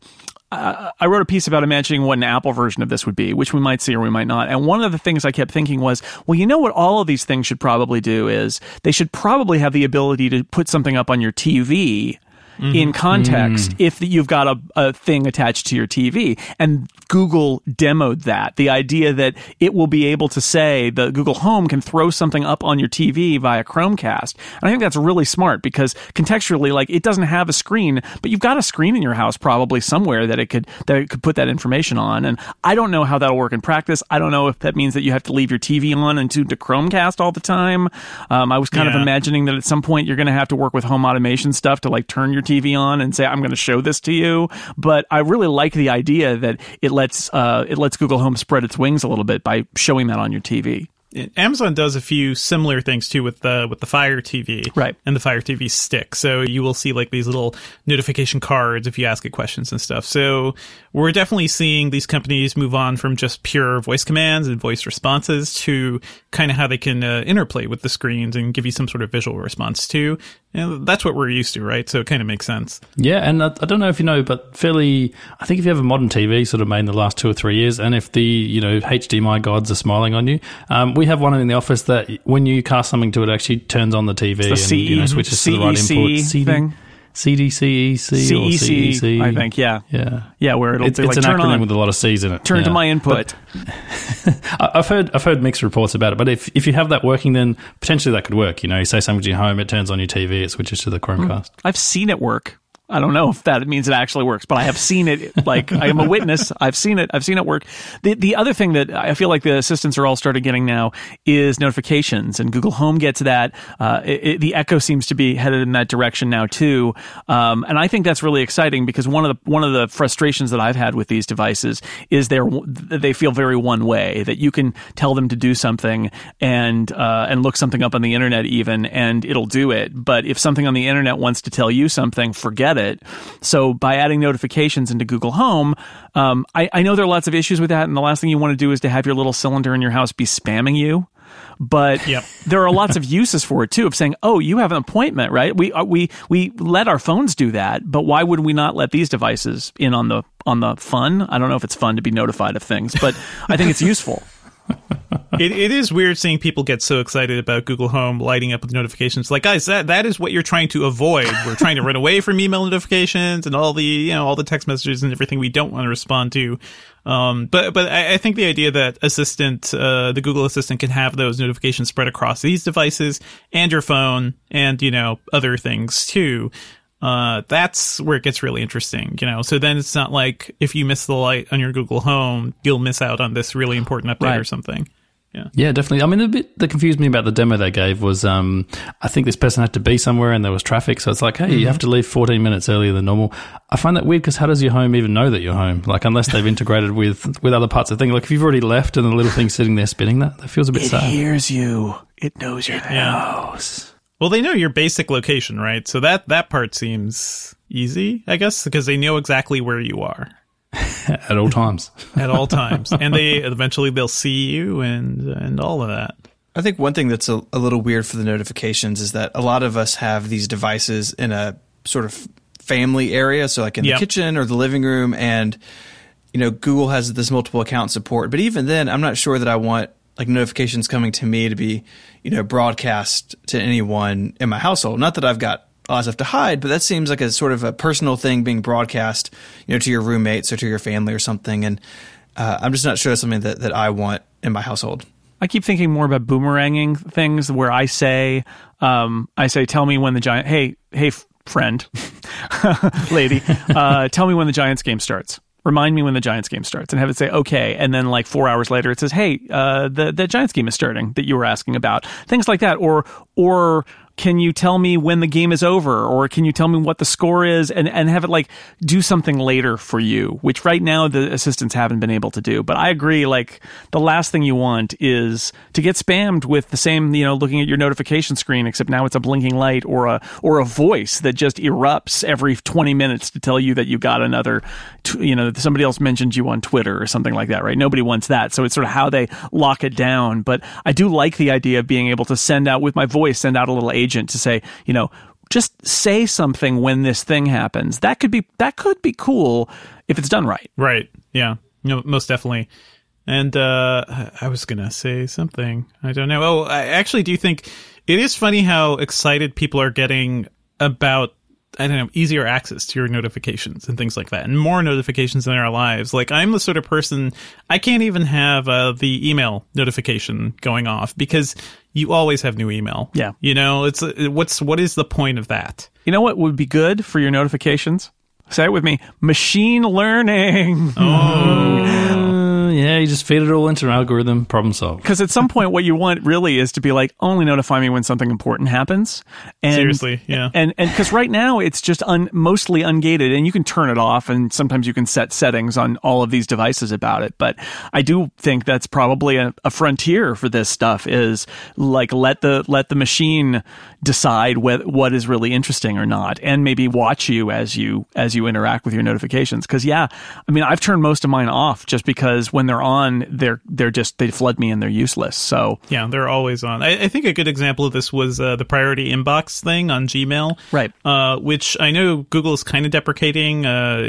I wrote a piece about imagining what an Apple version of this would be, which we might see or we might not. And one of the things I kept thinking was, well, you know what all of these things should probably do is they should probably have the ability to put something up on your TV mm-hmm. in context mm. if you've got a, a thing attached to your TV. And Google demoed that the idea that it will be able to say the Google Home can throw something up on your TV via Chromecast. And I think that's really smart because contextually, like it doesn't have a screen, but you've got a screen in your house probably somewhere that it could that it could put that information on. And I don't know how that'll work in practice. I don't know if that means that you have to leave your TV on and tune to Chromecast all the time. Um, I was kind yeah. of imagining that at some point you're going to have to work with home automation stuff to like turn your TV on and say I'm going to show this to you. But I really like the idea that it lets uh, it lets Google Home spread its wings a little bit by showing that on your TV. Amazon does a few similar things too with the with the Fire TV, right, and the Fire TV stick. So you will see like these little notification cards if you ask it questions and stuff. So we're definitely seeing these companies move on from just pure voice commands and voice responses to kind of how they can uh, interplay with the screens and give you some sort of visual response too. And that's what we're used to, right? So it kind of makes sense. Yeah, and I, I don't know if you know, but fairly, I think if you have a modern TV, sort of made in the last two or three years, and if the you know HDMI gods are smiling on you, um, we have one in the office that when you cast something to it, actually turns on the TV the and CE, you know switches CEC to the right input. CD, thing. Or CEC, CEC. I think. Yeah, Yeah. yeah, where it'll It's, be it's like an turn acronym on, with a lot of C's in it. turn to my input. [LAUGHS] I- I've heard I've heard mixed reports about it, but if if you have that working, then potentially that could work. You know, you say something to your home, it turns on your TV, it switches to the Chromecast. Mm. I've seen it work. I don't know if that means it actually works, but I have seen it. Like I am a witness. I've seen it. I've seen it work. The the other thing that I feel like the assistants are all started getting now is notifications, and Google Home gets that. Uh, it, it- the Echo seems to be headed in that direction now too, um, and I think that's really exciting because one of the one of the frustrations that I've had with these devices is they're they feel very one way. That you can tell them to do something and uh, and look something up on the internet even, and it'll do it. But if something on the internet wants to tell you something, forget it. So by adding notifications into Google Home, um, I, I know there are lots of issues with that, and the last thing you want to do is to have your little cylinder in your house be spamming you. But Yep. [LAUGHS] there are lots of uses for it too. Of saying, "Oh, you have an appointment, right?" We uh, we we let our phones do that, but why would we not let these devices in on the on the fun? I don't know if it's fun to be notified of things, but I think it's useful. [LAUGHS] it, it is weird seeing people get so excited about Google Home lighting up with notifications. Like, guys, that that is what you're trying to avoid. We're trying to run away from email notifications and all the you know all the text messages and everything we don't want to respond to. Um, but but I, I think the idea that Assistant, uh, the Google Assistant, can have those notifications spread across these devices and your phone and you know other things too. Uh, that's where it gets really interesting, you know. So then it's not like if you miss the light on your Google Home, you'll miss out on this really important update or something. Yeah. Yeah, definitely. I mean, the bit that confused me about the demo they gave was um, I think this person had to be somewhere and there was traffic. So it's like, hey, you have to leave 14 minutes earlier than normal. I find that weird because how does your home even know that you're home? Like, unless they've [LAUGHS] integrated with, with other parts of the thing. Like, if you've already left and the little thing's sitting there spinning that, that feels a bit It sad. It hears you. It knows your Yeah. house. Well, they know your basic location, right? So that that part seems easy, I guess, because they know exactly where you are [LAUGHS] At all times. [LAUGHS] at all times, and they eventually they'll see you and and all of that. I think one thing that's a, a little weird for the notifications is that a lot of us have these devices in a sort of family area, so like in Yep. the kitchen or the living room, and you know Google has this multiple account support. But even then, I'm not sure that I want like notifications coming to me to be you know broadcast to anyone in my household. Not that I've got a lot of stuff to hide, but that seems like a sort of a personal thing being broadcast, you know, to your roommates or to your family or something. And uh, I'm just not sure that's something that, that I want in my household. I keep thinking more about boomeranging things where I say, um, I say, tell me when the giant, hey, hey, friend, [LAUGHS] lady, uh, tell me when the Giants game starts. Remind me when the Giants game starts, and have it say okay, and then like four hours later, it says, "Hey, uh, the the Giants game is starting." That you were asking about things like that, or or can you tell me when the game is over? Or can you tell me what the score is? And, and have it like do something later for you which right now the assistants haven't been able to do. But i agree like the last thing you want is to get spammed with the same you know looking at your notification screen except now it's a blinking light or a or a voice that just erupts every 20 minutes to tell you that you got another you know somebody else mentioned you on twitter or something like that right? Nobody wants that. So it's sort of how they lock it down. But i do like the idea of being able to send out with my voice send out a little agent to say you know just say something when this thing happens that could be that could be cool if it's done right Right. Yeah. No, most definitely. And uh I was gonna say something. I don't know. Oh, I actually do think it is funny how excited people are getting about I don't know, easier access to your notifications and things like that, and more notifications in our lives. Like, I'm the sort of person, I can't even have uh, the email notification going off because you always have new email. Yeah. You know, it's, uh, what's, what is the point of that? you know what would be good for your notifications say it with me machine learning Uh, [LAUGHS] yeah, you just feed it all into an algorithm, problem solved. because at some point what you want really is to be like only notify me when something important happens and Seriously, yeah. and and because right now it's just un, mostly ungated and you can turn it off and sometimes you can set settings on all of these devices about it but i do think that's probably a, a frontier for this stuff is like let the let the machine decide what what is really interesting or not and maybe watch you as you as you interact with your notifications because yeah i mean i've turned most of mine off just because when they're on they're they're just they flood me and they're useless so Yeah, they're always on. I, I think a good example of this was uh, the priority inbox thing on Gmail, Right. Uh, which I know Google is kind of deprecating uh,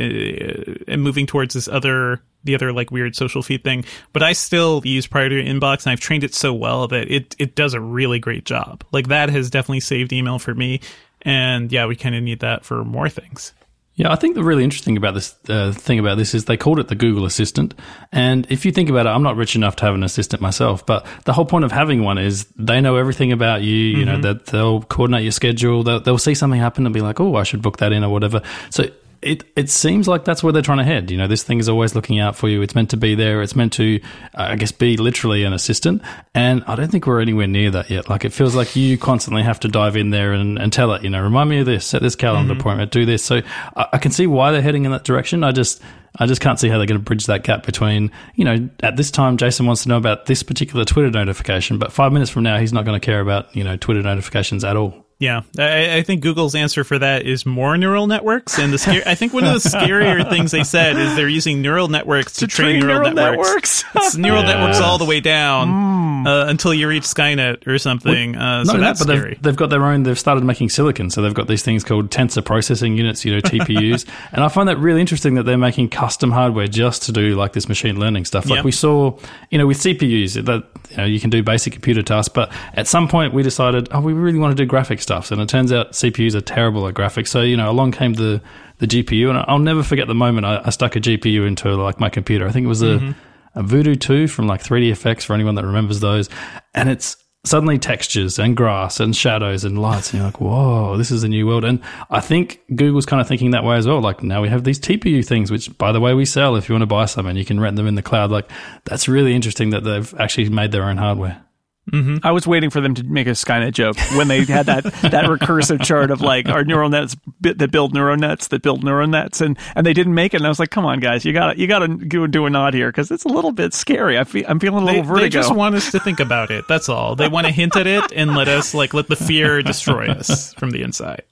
and moving towards this other the other like weird social feed thing. But I still use priority inbox, and I've trained it so well that it it does a really great job. Like that has definitely saved email for me. And yeah, we kind of need that for more things. Yeah, I think the really interesting about this uh, thing about this is they called it the Google Assistant. And if you think about it, I'm not rich enough to have an assistant myself, but the whole point of having one is they know everything about you. You mm-hmm. know that they'll coordinate your schedule. They'll, they'll see something happen and be like, "Oh, I should book that in" or whatever. So it it seems like that's where they're trying to head. You know, this thing is always looking out for you. It's meant to be there. It's meant to, uh, I guess, be literally an assistant. And I don't think we're anywhere near that yet. Like, it feels like you constantly have to dive in there and, and tell it, you know, remind me of this, set this calendar mm-hmm. appointment, do this. So I, I, can see why they're heading in that direction. I just, I just can't see how they're going to bridge that gap between, you know, at this time, Jason wants to know about this particular Twitter notification, but five minutes from now, he's not going to care about, you know, Twitter notifications at all. Yeah, I, I, think Google's answer for that is more neural networks. And the scary, I think one of the [LAUGHS] scarier things they said is they're using neural networks to, to train, train, neural, neural networks. networks. [LAUGHS] it's neural yes. [LAUGHS] networks all the way down mm. uh, until you reach Skynet or something. Uh, so that's that, but scary. They've, they've, got their own. They've started making silicon, so they've got these things called tensor processing units, you know, TPUs. and I find that really interesting that they're making custom hardware just to do like this machine learning stuff. Like yep. we saw, you know, with CPUs that you know you can do basic computer tasks, but at some point we decided, oh, we really want to do graphics stuff And it turns out CPUs are terrible at graphics. So, you know, along came the, the GPU. And I'll never forget the moment I, I stuck a GPU into like my computer. I think it was a, mm-hmm. a Voodoo 2 from like 3DFX for anyone that remembers those. And it's suddenly textures and grass and shadows and lights. And you're like, whoa, this is a new world. And I think Google's kind of thinking that way as well. Like now we have these TPU things, which by the way, we sell if you want to buy some and you can rent them in the cloud. Like that's really interesting that they've actually made their own hardware. Mm-hmm. I was waiting for them to make a Skynet joke when they had that [LAUGHS] that recursive chart of like our neural nets that build neural nets that build neural nets, and and they didn't make it. And I was like, come on, guys, you got you got to do a nod here because it's a little bit scary. I feel I'm feeling a little they, vertigo. They just want us to think about it. That's all. They want to hint at it and let us like let the fear destroy us from the inside.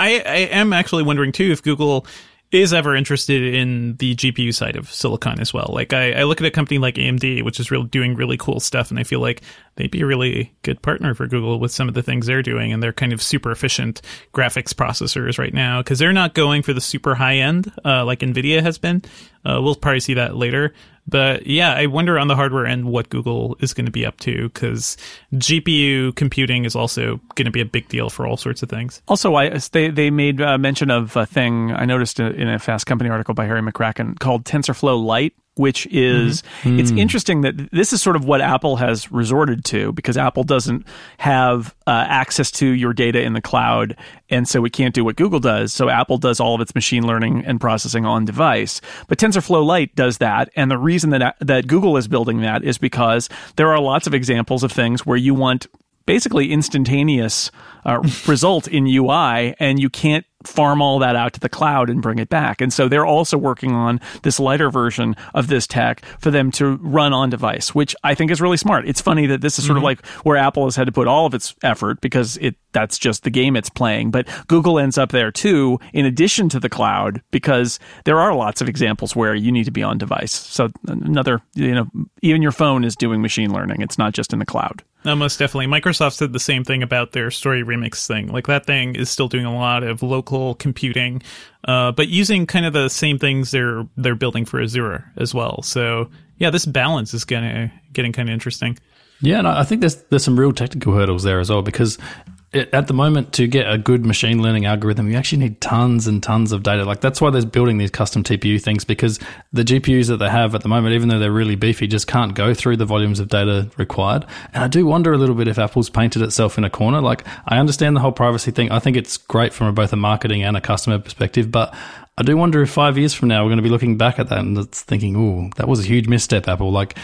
I, I am actually wondering too if Google is ever interested in the GPU side of silicon as well. Like I, I, look at a company like AMD, which is really doing really cool stuff, and I feel like they'd be a really good partner for Google with some of the things they're doing, and they're kind of super efficient graphics processors right now because they're not going for the super high end uh, like Nvidia has been. Uh, we'll probably see that later, but yeah, I wonder on the hardware end what Google is going to be up to because GPU computing is also going to be a big deal for all sorts of things. Also, I, they they made uh, mention of a thing I noticed in a Fast Company article by Harry McCracken called TensorFlow Lite, which is mm-hmm. it's mm. interesting that this is sort of what Apple has resorted to because Apple doesn't have uh, access to your data in the cloud and so it can't do what Google does so Apple does all of its machine learning and processing on device but TensorFlow Lite does that and the reason that that Google is building that is because there are lots of examples of things where you want basically instantaneous uh, [LAUGHS] result in UI and you can't farm all that out to the cloud and bring it back. And so they're also working on this lighter version of this tech for them to run on device, which I think is really smart. It's funny that this is sort mm-hmm. of like where Apple has had to put all of its effort because it that's just the game it's playing. But Google ends up there too, in addition to the cloud, because there are lots of examples where you need to be on device. So another, you know, even your phone is doing machine learning. It's not just in the cloud. No, most definitely. Microsoft said the same thing about their story remix thing. Like that thing is still doing a lot of local computing, uh, but using kind of the same things they're they're building for Azure as well. So yeah, this balance is gonna getting kind of interesting. Yeah, and I think there's there's some real technical hurdles there as well because at the moment to get a good machine learning algorithm, you actually need tons and tons of data. Like that's why they're building these custom TPU things because the GPUs that they have at the moment, even though they're really beefy, just can't go through the volumes of data required. And I do wonder a little bit if Apple's painted itself in a corner. Like I understand the whole privacy thing. I think it's great from both a marketing and a customer perspective, but I do wonder if five years from now we're going to be looking back at that and it's thinking, "Oh, that was a huge misstep, Apple." Like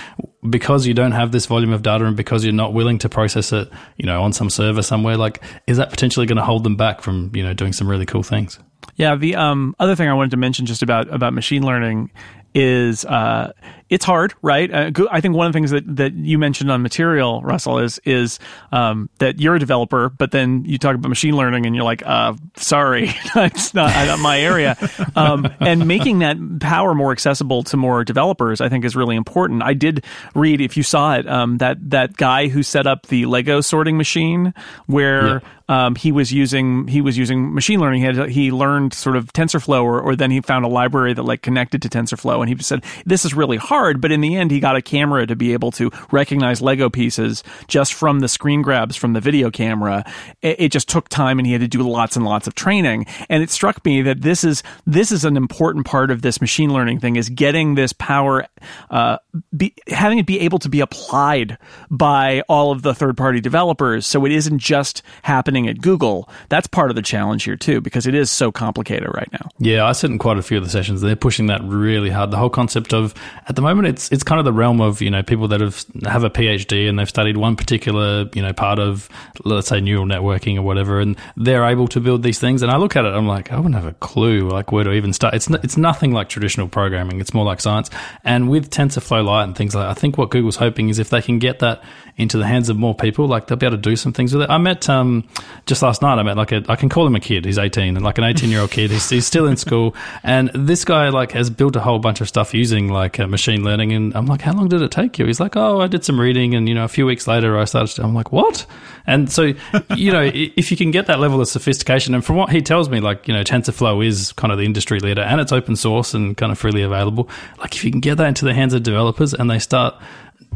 because you don't have this volume of data and because you're not willing to process it, you know, on some server somewhere, like is that potentially going to hold them back from you know doing some really cool things? Yeah, the um, other thing I wanted to mention just about about machine learning is uh, it's hard, right? Uh, I think one of the things that, that you mentioned on material, Russell, is is um, that you're a developer, but then you talk about machine learning, and you're like, uh, "Sorry, [LAUGHS] it's not, not my area." Um, and making that power more accessible to more developers, I think, is really important. I did read, if you saw it, um, that that guy who set up the Lego sorting machine, where yeah. Um, he was using he was using machine learning. He, had, he learned sort of TensorFlow, or, or then he found a library that like connected to TensorFlow, and he said, "This is really hard." Hard, but in the end, he got a camera to be able to recognize Lego pieces just from the screen grabs from the video camera. It, it just took time and he had to do lots and lots of training. And it struck me that this is, this is an important part of this machine learning thing is getting this power, uh, be, having it be able to be applied by all of the third party developers. So it isn't just happening at Google. That's part of the challenge here too, because it is so complicated right now. Yeah, I sit in quite a few of the sessions. They're pushing that really hard. The whole concept of at the moment, it's it's kind of the realm of you know people that have have a PhD and they've studied one particular you know part of let's say neural networking or whatever, and they're able to build these things. And I look at it, I'm like, I wouldn't have a clue like where to even start. It's it's nothing like traditional programming. It's more like science. And with TensorFlow Lite and things like, that, I think what Google's hoping is if they can get that into the hands of more people, like they'll be able to do some things with it. I met um, just last night. I met like a I can call him a kid. He's 18 and like an 18 year old kid. He's, he's still in school, and this guy like has built a whole bunch of stuff using like uh, machine learning. And I'm like, how long did it take you? He's like, oh, I did some reading, and you know, a few weeks later, I started. To, I'm like, what? And so, [LAUGHS] you know, if you can get that level of sophistication, and from what he tells me, like you know, TensorFlow is kind of the industry leader, and it's open source and kind of freely available. Like if you can get that into the hands of developers, and they start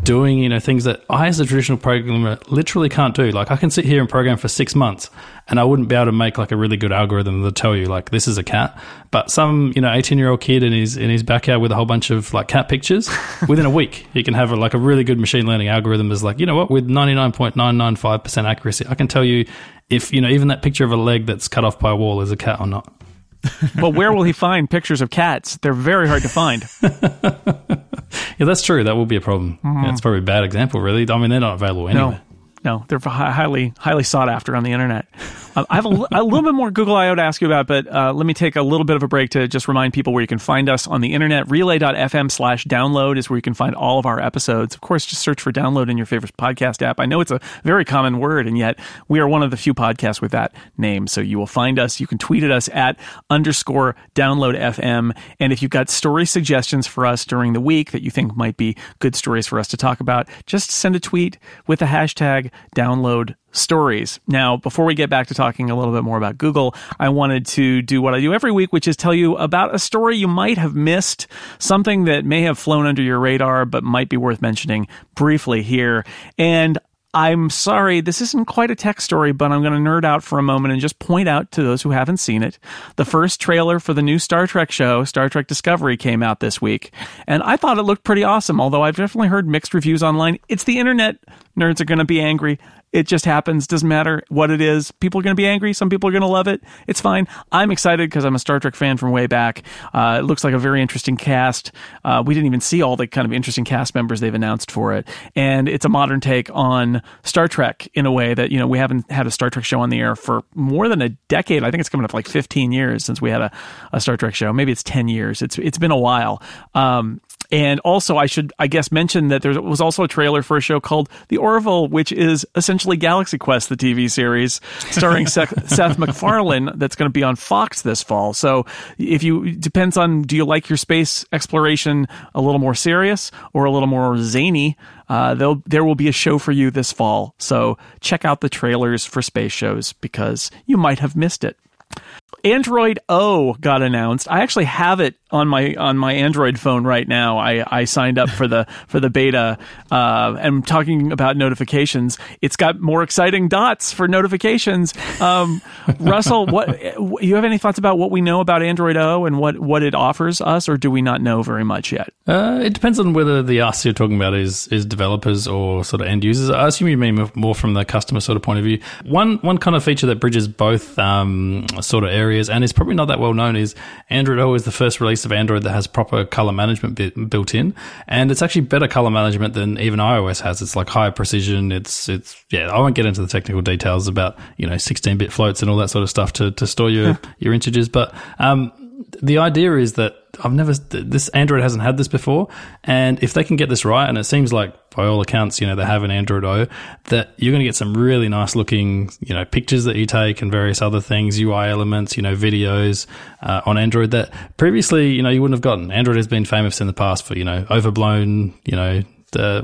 doing you know things that I as a traditional programmer literally can't do. Like I can sit here and program for six months and I wouldn't be able to make like a really good algorithm that tell you like this is a cat. But some you know eighteen year old kid in his in his backyard with a whole bunch of like cat pictures [LAUGHS] within a week he can have a, like a really good machine learning algorithm is like you know what with ninety nine point nine nine five percent accuracy I can tell you if you know even that picture of a leg that's cut off by a wall is a cat or not. [LAUGHS] but where will he find pictures of cats? They're very hard to find. [LAUGHS] yeah, that's true. That will be a problem. Mm-hmm. Yeah, it's probably a bad example, really. I mean, they're not available anyway. No, no, they're highly, highly sought after on the internet. Uh, I have a, a, little bit more Google I/O to ask you about, but uh, let me take a little bit of a break to just remind people where you can find us on the internet. Relay.fm slash download is where you can find all of our episodes. Of course, just search for download in your favorite podcast app. I know it's a very common word, and yet we are one of the few podcasts with that name. So you will find us. You can tweet at us at underscore download FM. And if you've got story suggestions for us during the week that you think might be good stories for us to talk about, just send a tweet with the hashtag download stories. Now, before we get back to talking a little bit more about Google, I wanted to do what I do every week, which is tell you about a story you might have missed, something that may have flown under your radar, but might be worth mentioning briefly here. And I'm sorry, this isn't quite a tech story, but I'm going to nerd out for a moment and just point out to those who haven't seen it. The first trailer for the new Star Trek show, Star Trek Discovery, came out this week. And I thought it looked pretty awesome, although I've definitely heard mixed reviews online. It's the internet. Nerds are going to be angry. It just happens. Doesn't matter what it is. People are going to be angry. Some people are going to love it. It's fine. I'm excited because I'm a Star Trek fan from way back. Uh, it looks like a very interesting cast. Uh, we didn't even see all the kind of interesting cast members they've announced for it. And it's a modern take on Star Trek in a way that, you know, we haven't had a Star Trek show on the air for more than a decade. I think it's coming up like 15 years since we had a, a Star Trek show. Maybe it's 10 years. It's, it's been a while. Um, and also, I should, I guess, mention that there was also a trailer for a show called The Orville, which is essentially Galaxy Quest, the TV series, starring Seth, [LAUGHS] Seth MacFarlane, that's going to be on Fox this fall. So, if you depends on, do you like your space exploration a little more serious or a little more zany? Uh, there will be a show for you this fall. So check out the trailers for space shows because you might have missed it. Android O got announced. I actually have it on my on my Android phone right now. I, I signed up for the [LAUGHS] for the beta. Uh, and talking about notifications, it's got more exciting dots for notifications. Um, [LAUGHS] Russell, what you have any thoughts about what we know about Android O and what what it offers us, or do we not know very much yet? Uh, it depends on whether the us you're talking about is is developers or sort of end users. I assume you mean more from the customer sort of point of view. One one kind of feature that bridges both um, sort of areas and is probably not that well known is Android O is the first release of Android that has proper color management bit, built in, and it's actually better color management than even iOS has. It's like high precision. It's it's yeah. I won't get into the technical details about you know 16 bit floats and all that sort of stuff to to store your your integers, but um, the idea is that I've never this Android hasn't had this before, and if they can get this right, and it seems like by all accounts, you know, they have an Android O, that you're going to get some really nice looking, you know, pictures that you take and various other things, UI elements, you know, videos uh, on Android that previously, you know, you wouldn't have gotten. Android has been famous in the past for, you know, overblown, you know, uh,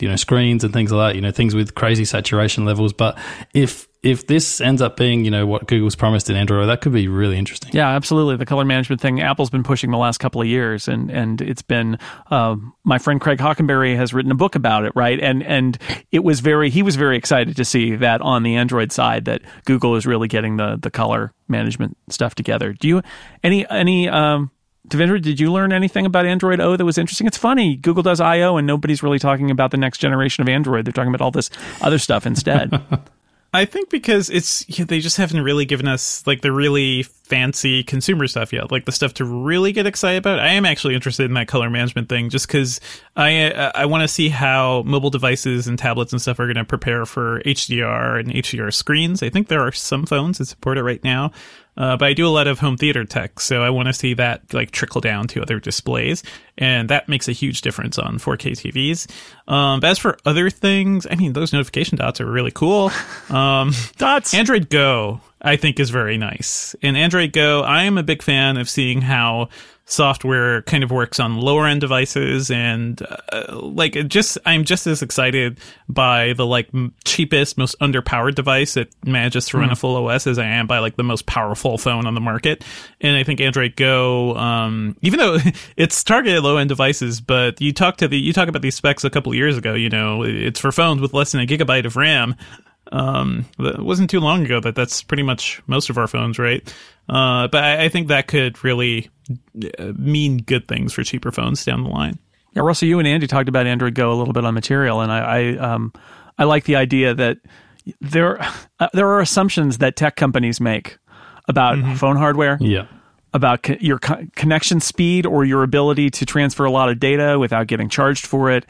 you know screens and things like that. You know things with crazy saturation levels. But if if this ends up being you know what Google's promised in Android, that could be really interesting. Yeah, absolutely. The color management thing Apple's been pushing the last couple of years, and and it's been uh, my friend Craig Hockenberry has written a book about it, right? And and it was very he was very excited to see that on the Android side that Google is really getting the the color management stuff together. Do you any any um, Devindra, did you learn anything about Android O that was interesting? It's funny. Google does I/O, and nobody's really talking about the next generation of Android. They're talking about all this other stuff instead. [LAUGHS] I think because it's yeah, they just haven't really given us like the really fancy consumer stuff yet, like the stuff to really get excited about. I am actually interested in that color management thing, just because I I want to see how mobile devices and tablets and stuff are going to prepare for HDR and HDR screens. I think there are some phones that support it right now. Uh, but I do a lot of home theater tech, so I want to see that like trickle down to other displays, and that makes a huge difference on 4K TVs. Um, but as for other things, I mean, those notification dots are really cool. [LAUGHS] Um, dots. Android Go, I think, is very nice. In Android Go, I am a big fan of seeing how software kind of works on lower end devices and uh, like just I'm just as excited by the like cheapest most underpowered device that manages to run mm. a full OS as I am by like the most powerful phone on the market and I think Android Go um, even though [LAUGHS] it's targeted low end devices but you talk to the you talk about these specs a couple years ago you know it's for phones with less than a gigabyte of RAM um, it wasn't too long ago that that's pretty much most of our phones, right? Uh, but I, I, think that could really uh, mean good things for cheaper phones down the line. Yeah, Russell, you and Andy talked about Android Go a little bit on Material, and I, I, um, I like the idea that there, uh, there are assumptions that tech companies make about mm-hmm. phone hardware. Yeah about co- your co- connection speed or your ability to transfer a lot of data without getting charged for it.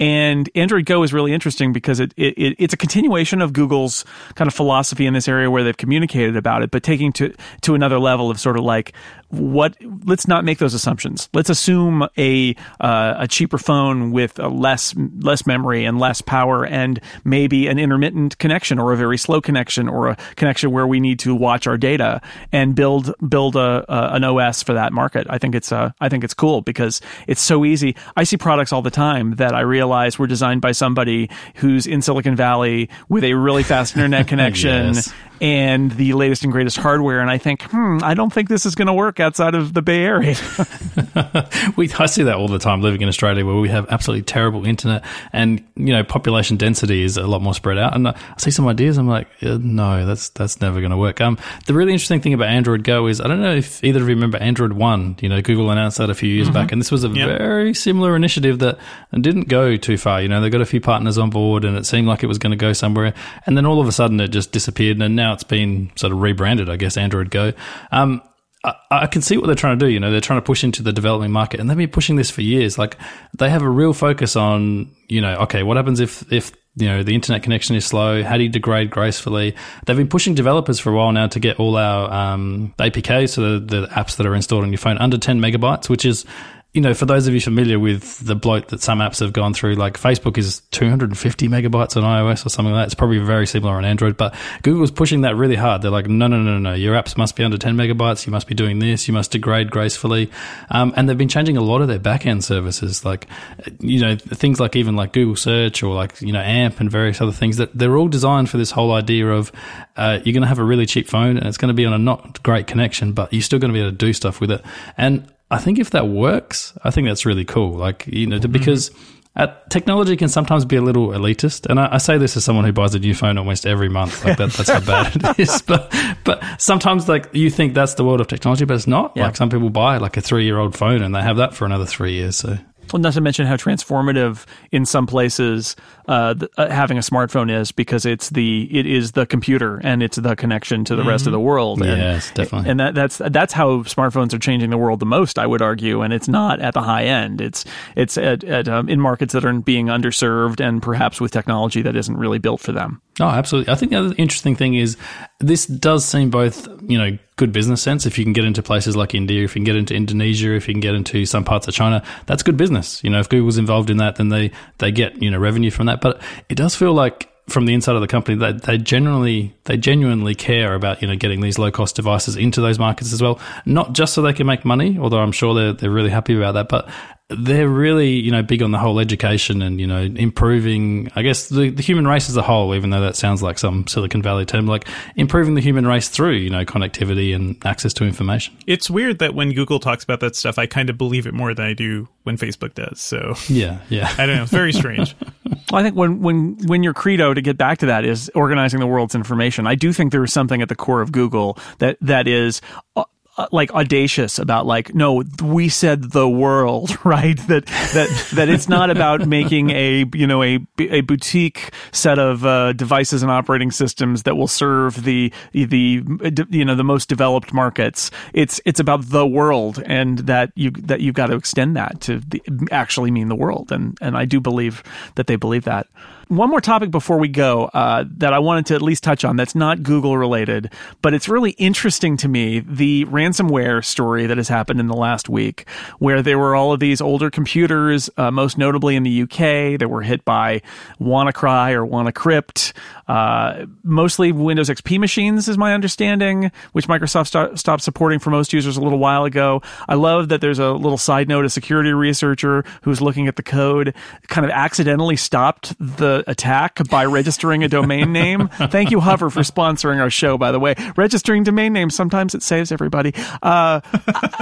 And Android Go is really interesting because it, it, it's a continuation of Google's kind of philosophy in this area where they've communicated about it, but taking to to another level of sort of like what let's not make those assumptions. Let's assume a uh, a cheaper phone with a less less memory and less power and maybe an intermittent connection or a very slow connection or a connection where we need to watch our data and build build a, a an OS for that market. I think it's uh, I think it's cool because it's so easy. I see products all the time that I realize were designed by somebody who's in Silicon Valley with a really fast internet [LAUGHS] connection yes and the latest and greatest hardware. And I think, hmm, I don't think this is going to work outside of the Bay Area. [LAUGHS] we, I see that all the time living in Australia where we have absolutely terrible internet and, you know, population density is a lot more spread out. And I see some ideas. I'm like, no, that's, that's never going to work. Um, the really interesting thing about Android Go is I don't know if either of you remember Android One, you know, Google announced that a few years mm-hmm. back. And this was a yep. very similar initiative that didn't go too far. You know, they got a few partners on board and it seemed like it was going to go somewhere. And then all of a sudden it just disappeared. And now now it's been sort of rebranded, I guess, Android Go. Um, I, I, can see what they're trying to do. You know, they're trying to push into the developing market, and they've been pushing this for years. Like they have a real focus on, you know, okay, what happens if if you know the internet connection is slow? How do you degrade gracefully? They've been pushing developers for a while now to get all our um, APKs, so the, the apps that are installed on your phone, under 10 megabytes, which is you know, for those of you familiar with the bloat that some apps have gone through, like Facebook is 250 megabytes on iOS or something like that. It's probably very similar on Android, but Google's pushing that really hard. They're like, no, no, no, no, your apps must be under 10 megabytes. You must be doing this. You must degrade gracefully. Um, and they've been changing a lot of their backend services, like, you know, things like even like Google Search or like, you know, AMP and various other things that they're all designed for this whole idea of uh, you're going to have a really cheap phone and it's going to be on a not great connection, but you're still going to be able to do stuff with it. And I think if that works, I think that's really cool. Like, you know, mm-hmm. because technology can sometimes be a little elitist. And I, I, say this as someone who buys a new phone almost every month. Like that, that's how bad it is. [LAUGHS] But, but sometimes like you think that's the world of technology, but it's not. Yeah. Like some people buy like a three year old phone and they have that for another three years. So well, not to mention how transformative in some places uh, the, uh, having a smartphone is because it's the it is the computer and it's the connection to the mm-hmm. rest of mm-hmm. the world. And, yes, definitely. And that, that's that's how smartphones are changing the world the most, I would argue. And it's not at the high end. It's it's at, at um, in markets that are being underserved and perhaps with technology that isn't really built for them. Oh, absolutely. I think the other interesting thing is this does seem both, you know, good business sense. If you can get into places like India, if you can get into Indonesia, if you can get into some parts of China, that's good business. You know, if Google's involved in that, then they, they get, you know, revenue from that. But it does feel like from the inside of the company that they generally they genuinely care about you know getting these low cost devices into those markets as well not just so they can make money although i'm sure they're, they're really happy about that but they're really, you know, big on the whole education and, you know, improving, I guess, the, the human race as a whole, even though that sounds like some Silicon Valley term, like improving the human race through, you know, connectivity and access to information. It's weird that when Google talks about that stuff, I kind of believe it more than I do when Facebook does. So, yeah, yeah. I don't know. It's very strange. [LAUGHS] well, I think when, when, when your credo, to get back to that, is organizing the world's information, I do think there is something at the core of Google that, that is. Uh, Uh, like audacious about like no we said the world [LAUGHS] right? That that that it's not about making a you know a a boutique set of uh, devices and operating systems that will serve the the you know the most developed markets. It's it's about the world and that you that you've got to extend that to the, actually mean the world. And and I do believe that they believe that one more topic before we go uh, that I wanted to at least touch on that's not Google related, but it's really interesting to me the ransomware story that has happened in the last week, where there were all of these older computers, uh, most notably in the UK, that were hit by WannaCry or WannaCrypt, uh, mostly Windows XP machines, is my understanding, which Microsoft st- stopped supporting for most users a little while ago. I love that there's a little side note: a security researcher who's looking at the code kind of accidentally stopped the attack by registering a domain name. Thank you, Hover, for sponsoring our show. By the way, registering domain names sometimes it saves everybody. Uh,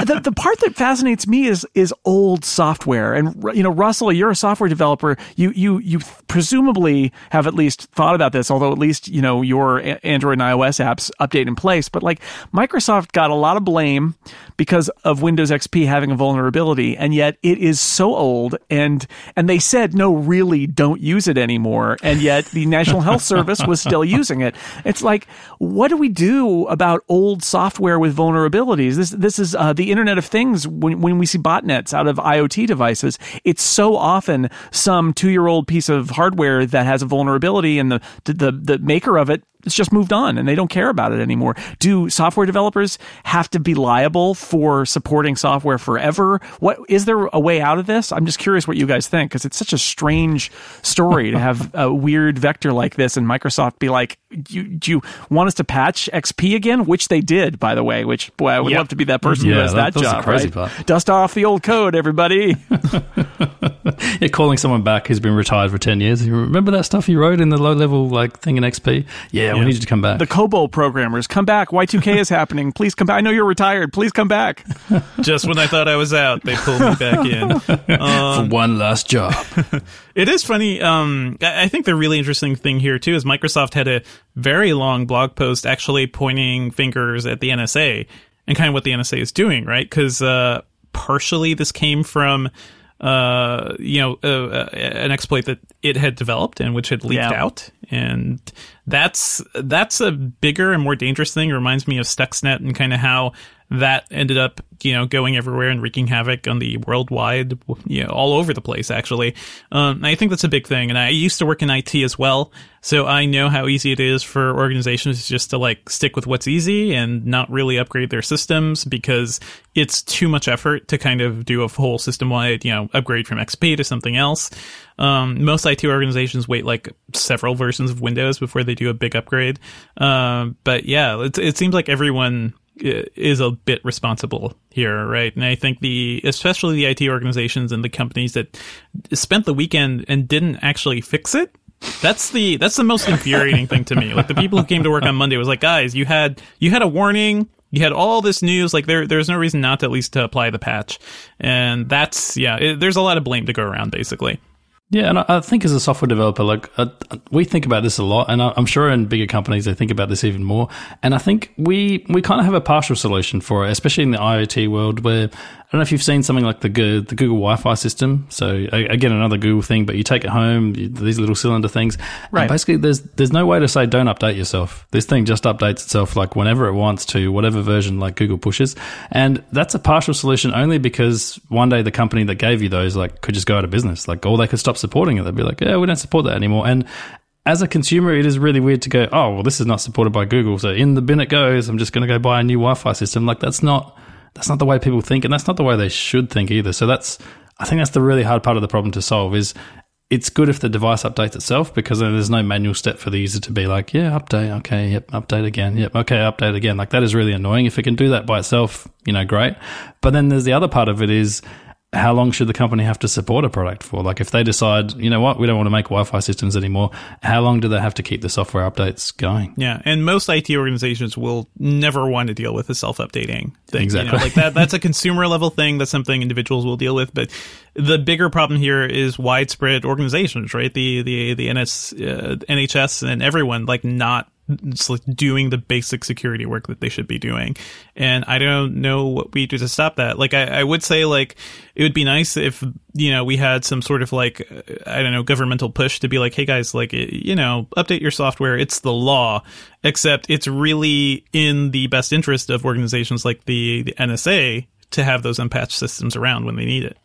the the part that fascinates me is is old software, and you know, Russell, you're a software developer. You you you presumably have at least thought about this although at least, you know, your Android and iOS apps update in place. But like Microsoft got a lot of blame because of Windows XP having a vulnerability, and yet it is so old and and they said, no, really don't use it anymore. And yet the National Health Service was still using it. It's like, what do we do about old software with vulnerabilities? This this is uh, the Internet of Things when, when we see botnets out of IoT devices. It's so often some two year old piece of hardware that has a vulnerability and the the the maker of it it's just moved on and they don't care about it anymore. Do software developers have to be liable for supporting software forever? What is there a way out of this? I'm just curious what you guys think because it's such a strange story to have a weird vector like this and Microsoft be like, you, do you want us to patch XP again? Which they did, by the way. Which boy, I would yep. love to be that person yeah, who has that, that, job. right? Part. Dust off the old code, everybody. [LAUGHS] You're calling someone back who's been retired for ten years. You remember that stuff you wrote in the low level like thing in XP? Yeah, yeah, we need you to come back. The COBOL programmers, come back. Y2K [LAUGHS] is happening. Please come back. I know you're retired. Please come back. [LAUGHS] Just when I thought I was out, they pulled me back in. [LAUGHS] Um, For one last job. it is funny. Um, I think the really interesting thing here, too, is Microsoft had a very long blog post actually pointing fingers at the NSA and kind of what the NSA is doing, right? Because uh, partially this came from uh, you know, uh, uh, an exploit that it had developed and which had leaked yeah. out, and that's that's a bigger and more dangerous thing. It reminds me of Stuxnet and kind of how that ended up, you know, going everywhere and wreaking havoc on the worldwide, you know, all over the place, actually. Um, I think that's a big thing. And I used to work in IT as well. So I know how easy it is for organizations just to like stick with what's easy and not really upgrade their systems because it's too much effort to kind of do a whole system wide, you know, upgrade from XP to something else. Um, most IT organizations wait like several versions of Windows before they do a big upgrade. Um, but yeah, it, it seems like everyone is a bit responsible here, right? And I think the, especially the IT organizations and the companies that spent the weekend and didn't actually fix it. That's the that's the most infuriating thing to me. Like the people who came to work on Monday was like, guys, you had you had a warning, you had all this news. Like there there's no reason not to at least to apply the patch, and that's yeah. It, there's a lot of blame to go around, basically. Yeah, and I think as a software developer, like uh, we think about this a lot, and I'm sure in bigger companies they think about this even more. And I think we we kind of have a partial solution for it, especially in the IoT world, where I don't know if you've seen something like the the Google Wi-Fi system. So again, another Google thing, but you take it home, these little cylinder things. Right. And basically, there's there's no way to say don't update yourself. This thing just updates itself like whenever it wants to, whatever version like Google pushes. And that's a partial solution only because one day the company that gave you those like could just go out of business, like or they could stop supporting it. They'd be like, yeah, we don't support that anymore. And as a consumer, it is really weird to go, oh, well, this is not supported by Google. So in the bin it goes. I'm just going to go buy a new Wi Fi system. Like, that's not that's not the way people think, and that's not the way they should think either. So that's I think that's the really hard part of the problem to solve is it's good if the device updates itself because there's no manual step for the user to be like, yeah, update, okay, yep, update again, yep, okay, update again. Like that is really annoying. If it can do that by itself, you know, great. But then there's the other part of it is how long should the company have to support a product for? Like, if they decide, you know what, we don't want to make Wi-Fi systems anymore, how long do they have to keep the software updates going? Yeah, and most IT organizations will never want to deal with a self-updating thing. Exactly. You know, like that. That's a [LAUGHS] consumer level thing. That's something individuals will deal with. But the bigger problem here is widespread organizations, right? The the the NS, uh, NHS and everyone like not like doing the basic security work that they should be doing. And I don't know what we do to stop that. Like, I, I would say, like, it would be nice if, you know, we had some sort of like, uh, I don't know, governmental push to be like, hey guys, like, you know, update your software. It's the law. Except it's really in the best interest of organizations like the, the NSA to have those unpatched systems around when they need it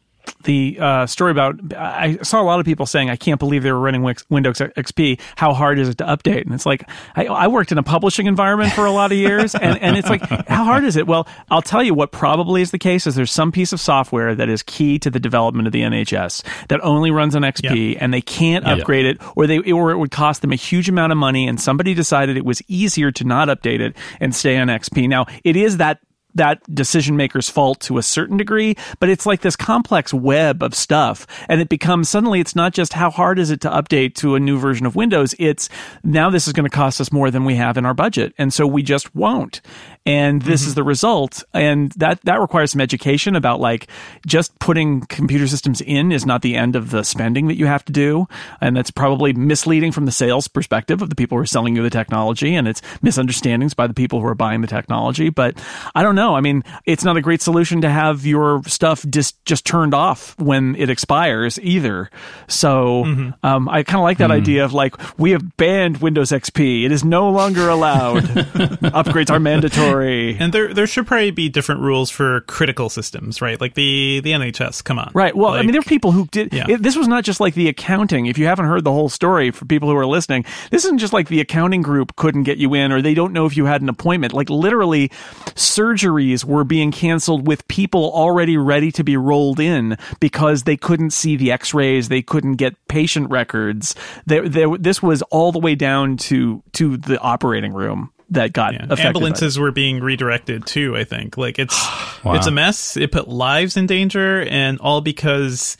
the uh, story about I saw a lot of people saying I can't believe they were running Windows XP. How hard is it to update? And it's like I, I worked in a publishing environment for a lot of years, [LAUGHS] and, and it's like how hard is it? Well, I'll tell you what probably is the case is there's some piece of software that is key to the development of the NHS that only runs on XP, and they can't upgrade it, or they or it would cost them a huge amount of money, and somebody decided it was easier to not update it and stay on XP. Now it is that that decision maker's fault to a certain degree, but it's like this complex web of stuff. And it becomes suddenly it's not just how hard is it to update to a new version of Windows, it's now this is going to cost us more than we have in our budget. And so we just won't and this mm-hmm. is the result. And that that requires some education about like just putting computer systems in is not the end of the spending that you have to do. And that's probably misleading from the sales perspective of the people who are selling you the technology. And it's misunderstandings by the people who are buying the technology. But i don't know. I mean it's not a great solution to have your stuff just just turned off when it expires either. So mm-hmm. um, i kind of like that mm. idea of like we have banned windows xp it is no longer allowed. [LAUGHS] Upgrades are mandatory [LAUGHS] and there there should probably be different rules for critical systems, right? Like the the NHS. Come on, right? Well, like, I mean, there are people who did. Yeah. It, this was not just like the accounting. If you haven't heard the whole story, for people who are listening, this isn't just like the accounting group couldn't get you in, or they don't know if you had an appointment. Like literally, surgeries were being canceled with people already ready to be rolled in because they couldn't see the X-rays, they couldn't get patient records. There, there, this was all the way down to to the operating room that got yeah. ambulances were being redirected too i think. Like it's wow. it's a mess. It put lives in danger and all because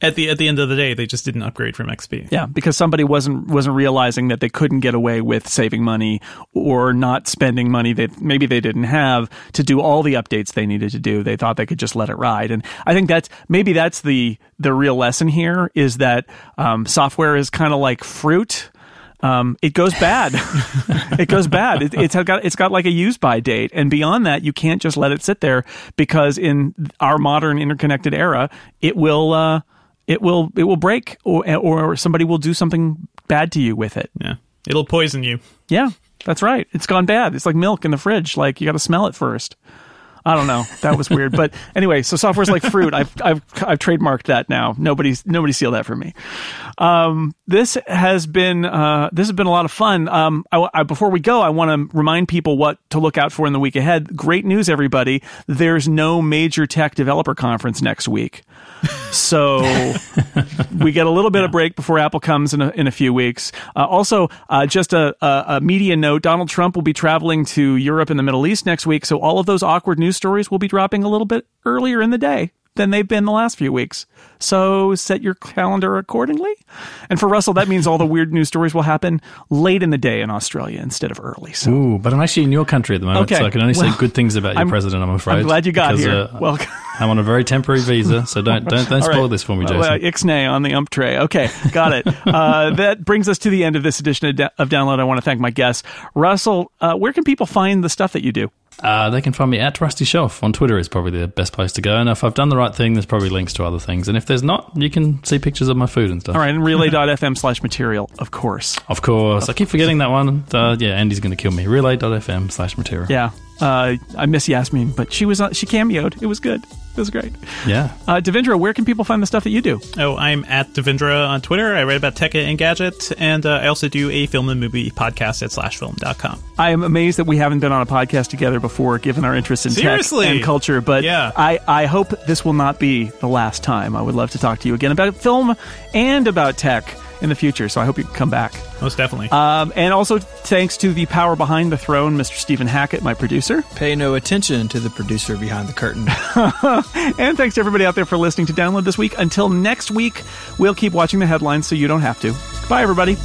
at the at the end of the day they just didn't upgrade from xp yeah because somebody wasn't wasn't realizing that they couldn't get away with saving money or not spending money that maybe they didn't have to do all the updates they needed to do. They thought they could just let it ride. And i think that's maybe that's the the real lesson here is that um, software is kind of like fruit um, it goes bad. [LAUGHS] it goes bad. It, it's got it's got like a use by date, and beyond that, you can't just let it sit there because in our modern interconnected era, it will uh, it will it will break, or or somebody will do something bad to you with it. Yeah, it'll poison you. Yeah, that's right. It's gone bad. It's like milk in the fridge. Like you got to smell it first. I don't know. That was weird. But anyway, so software's like fruit. I've I've I've trademarked that now. Nobody's nobody steal that from me. Um, this has been uh, this has been a lot of fun. Um, I, I, before we go, I want to remind people what to look out for in the week ahead. Great news, everybody! There's no major tech developer conference next week, so [LAUGHS] we get a little bit yeah. of break before Apple comes in a, in a few weeks. Uh, also, uh, just a, a, a media note: Donald Trump will be traveling to Europe and the Middle East next week, so all of those awkward news stories will be dropping a little bit earlier in the day than they've been the last few weeks. So set your calendar accordingly. And for Russell, that means all the weird news stories will happen late in the day in Australia instead of early. So. Ooh, but I'm actually in your country at the moment, okay. so I can only well, say good things about your I'm, president. I'm afraid. I'm glad you got because, here. Uh, Welcome. I'm on a very temporary visa, so don't don't don't [LAUGHS] spoil right. this for me, Jason. Well, ixnay on the ump tray. Okay, got it. [LAUGHS] uh, that brings us to the end of this edition of, of Download. I want to thank my guests, Russell. Uh, where can people find the stuff that you do? Uh, they can find me at Rusty Shelf on Twitter is probably the best place to go. And if I've done the right thing, there's probably links to other things. And if there's not, you can see pictures of my food and stuff. All right, and [LAUGHS] relay.fm slash material, of course. Of course. I keep forgetting that one. Uh, yeah, Andy's going to kill me. Relay.fm slash material. Yeah. Uh, I miss Yasmin, but she was uh, she cameoed. It was good. It was great. Yeah. Uh, Devindra, where can people find the stuff that you do? Oh, I'm at Devindra on Twitter. I write about tech and gadget, and uh, I also do a film and movie podcast at slashfilm.com. I am amazed that we haven't been on a podcast together before, given our interest in Seriously? tech and culture. But yeah. I, I hope this will not be the last time. I would love to talk to you again about film and about tech in the future. So I hope you come back. most definitely. Um, and also thanks to the power behind the throne, Mr. Stephen Hackett, my producer. Pay no attention to the producer behind the curtain. [LAUGHS] and thanks to everybody out there for listening to Download this week. Until next week, we'll keep watching the headlines so you don't have to. Bye, everybody.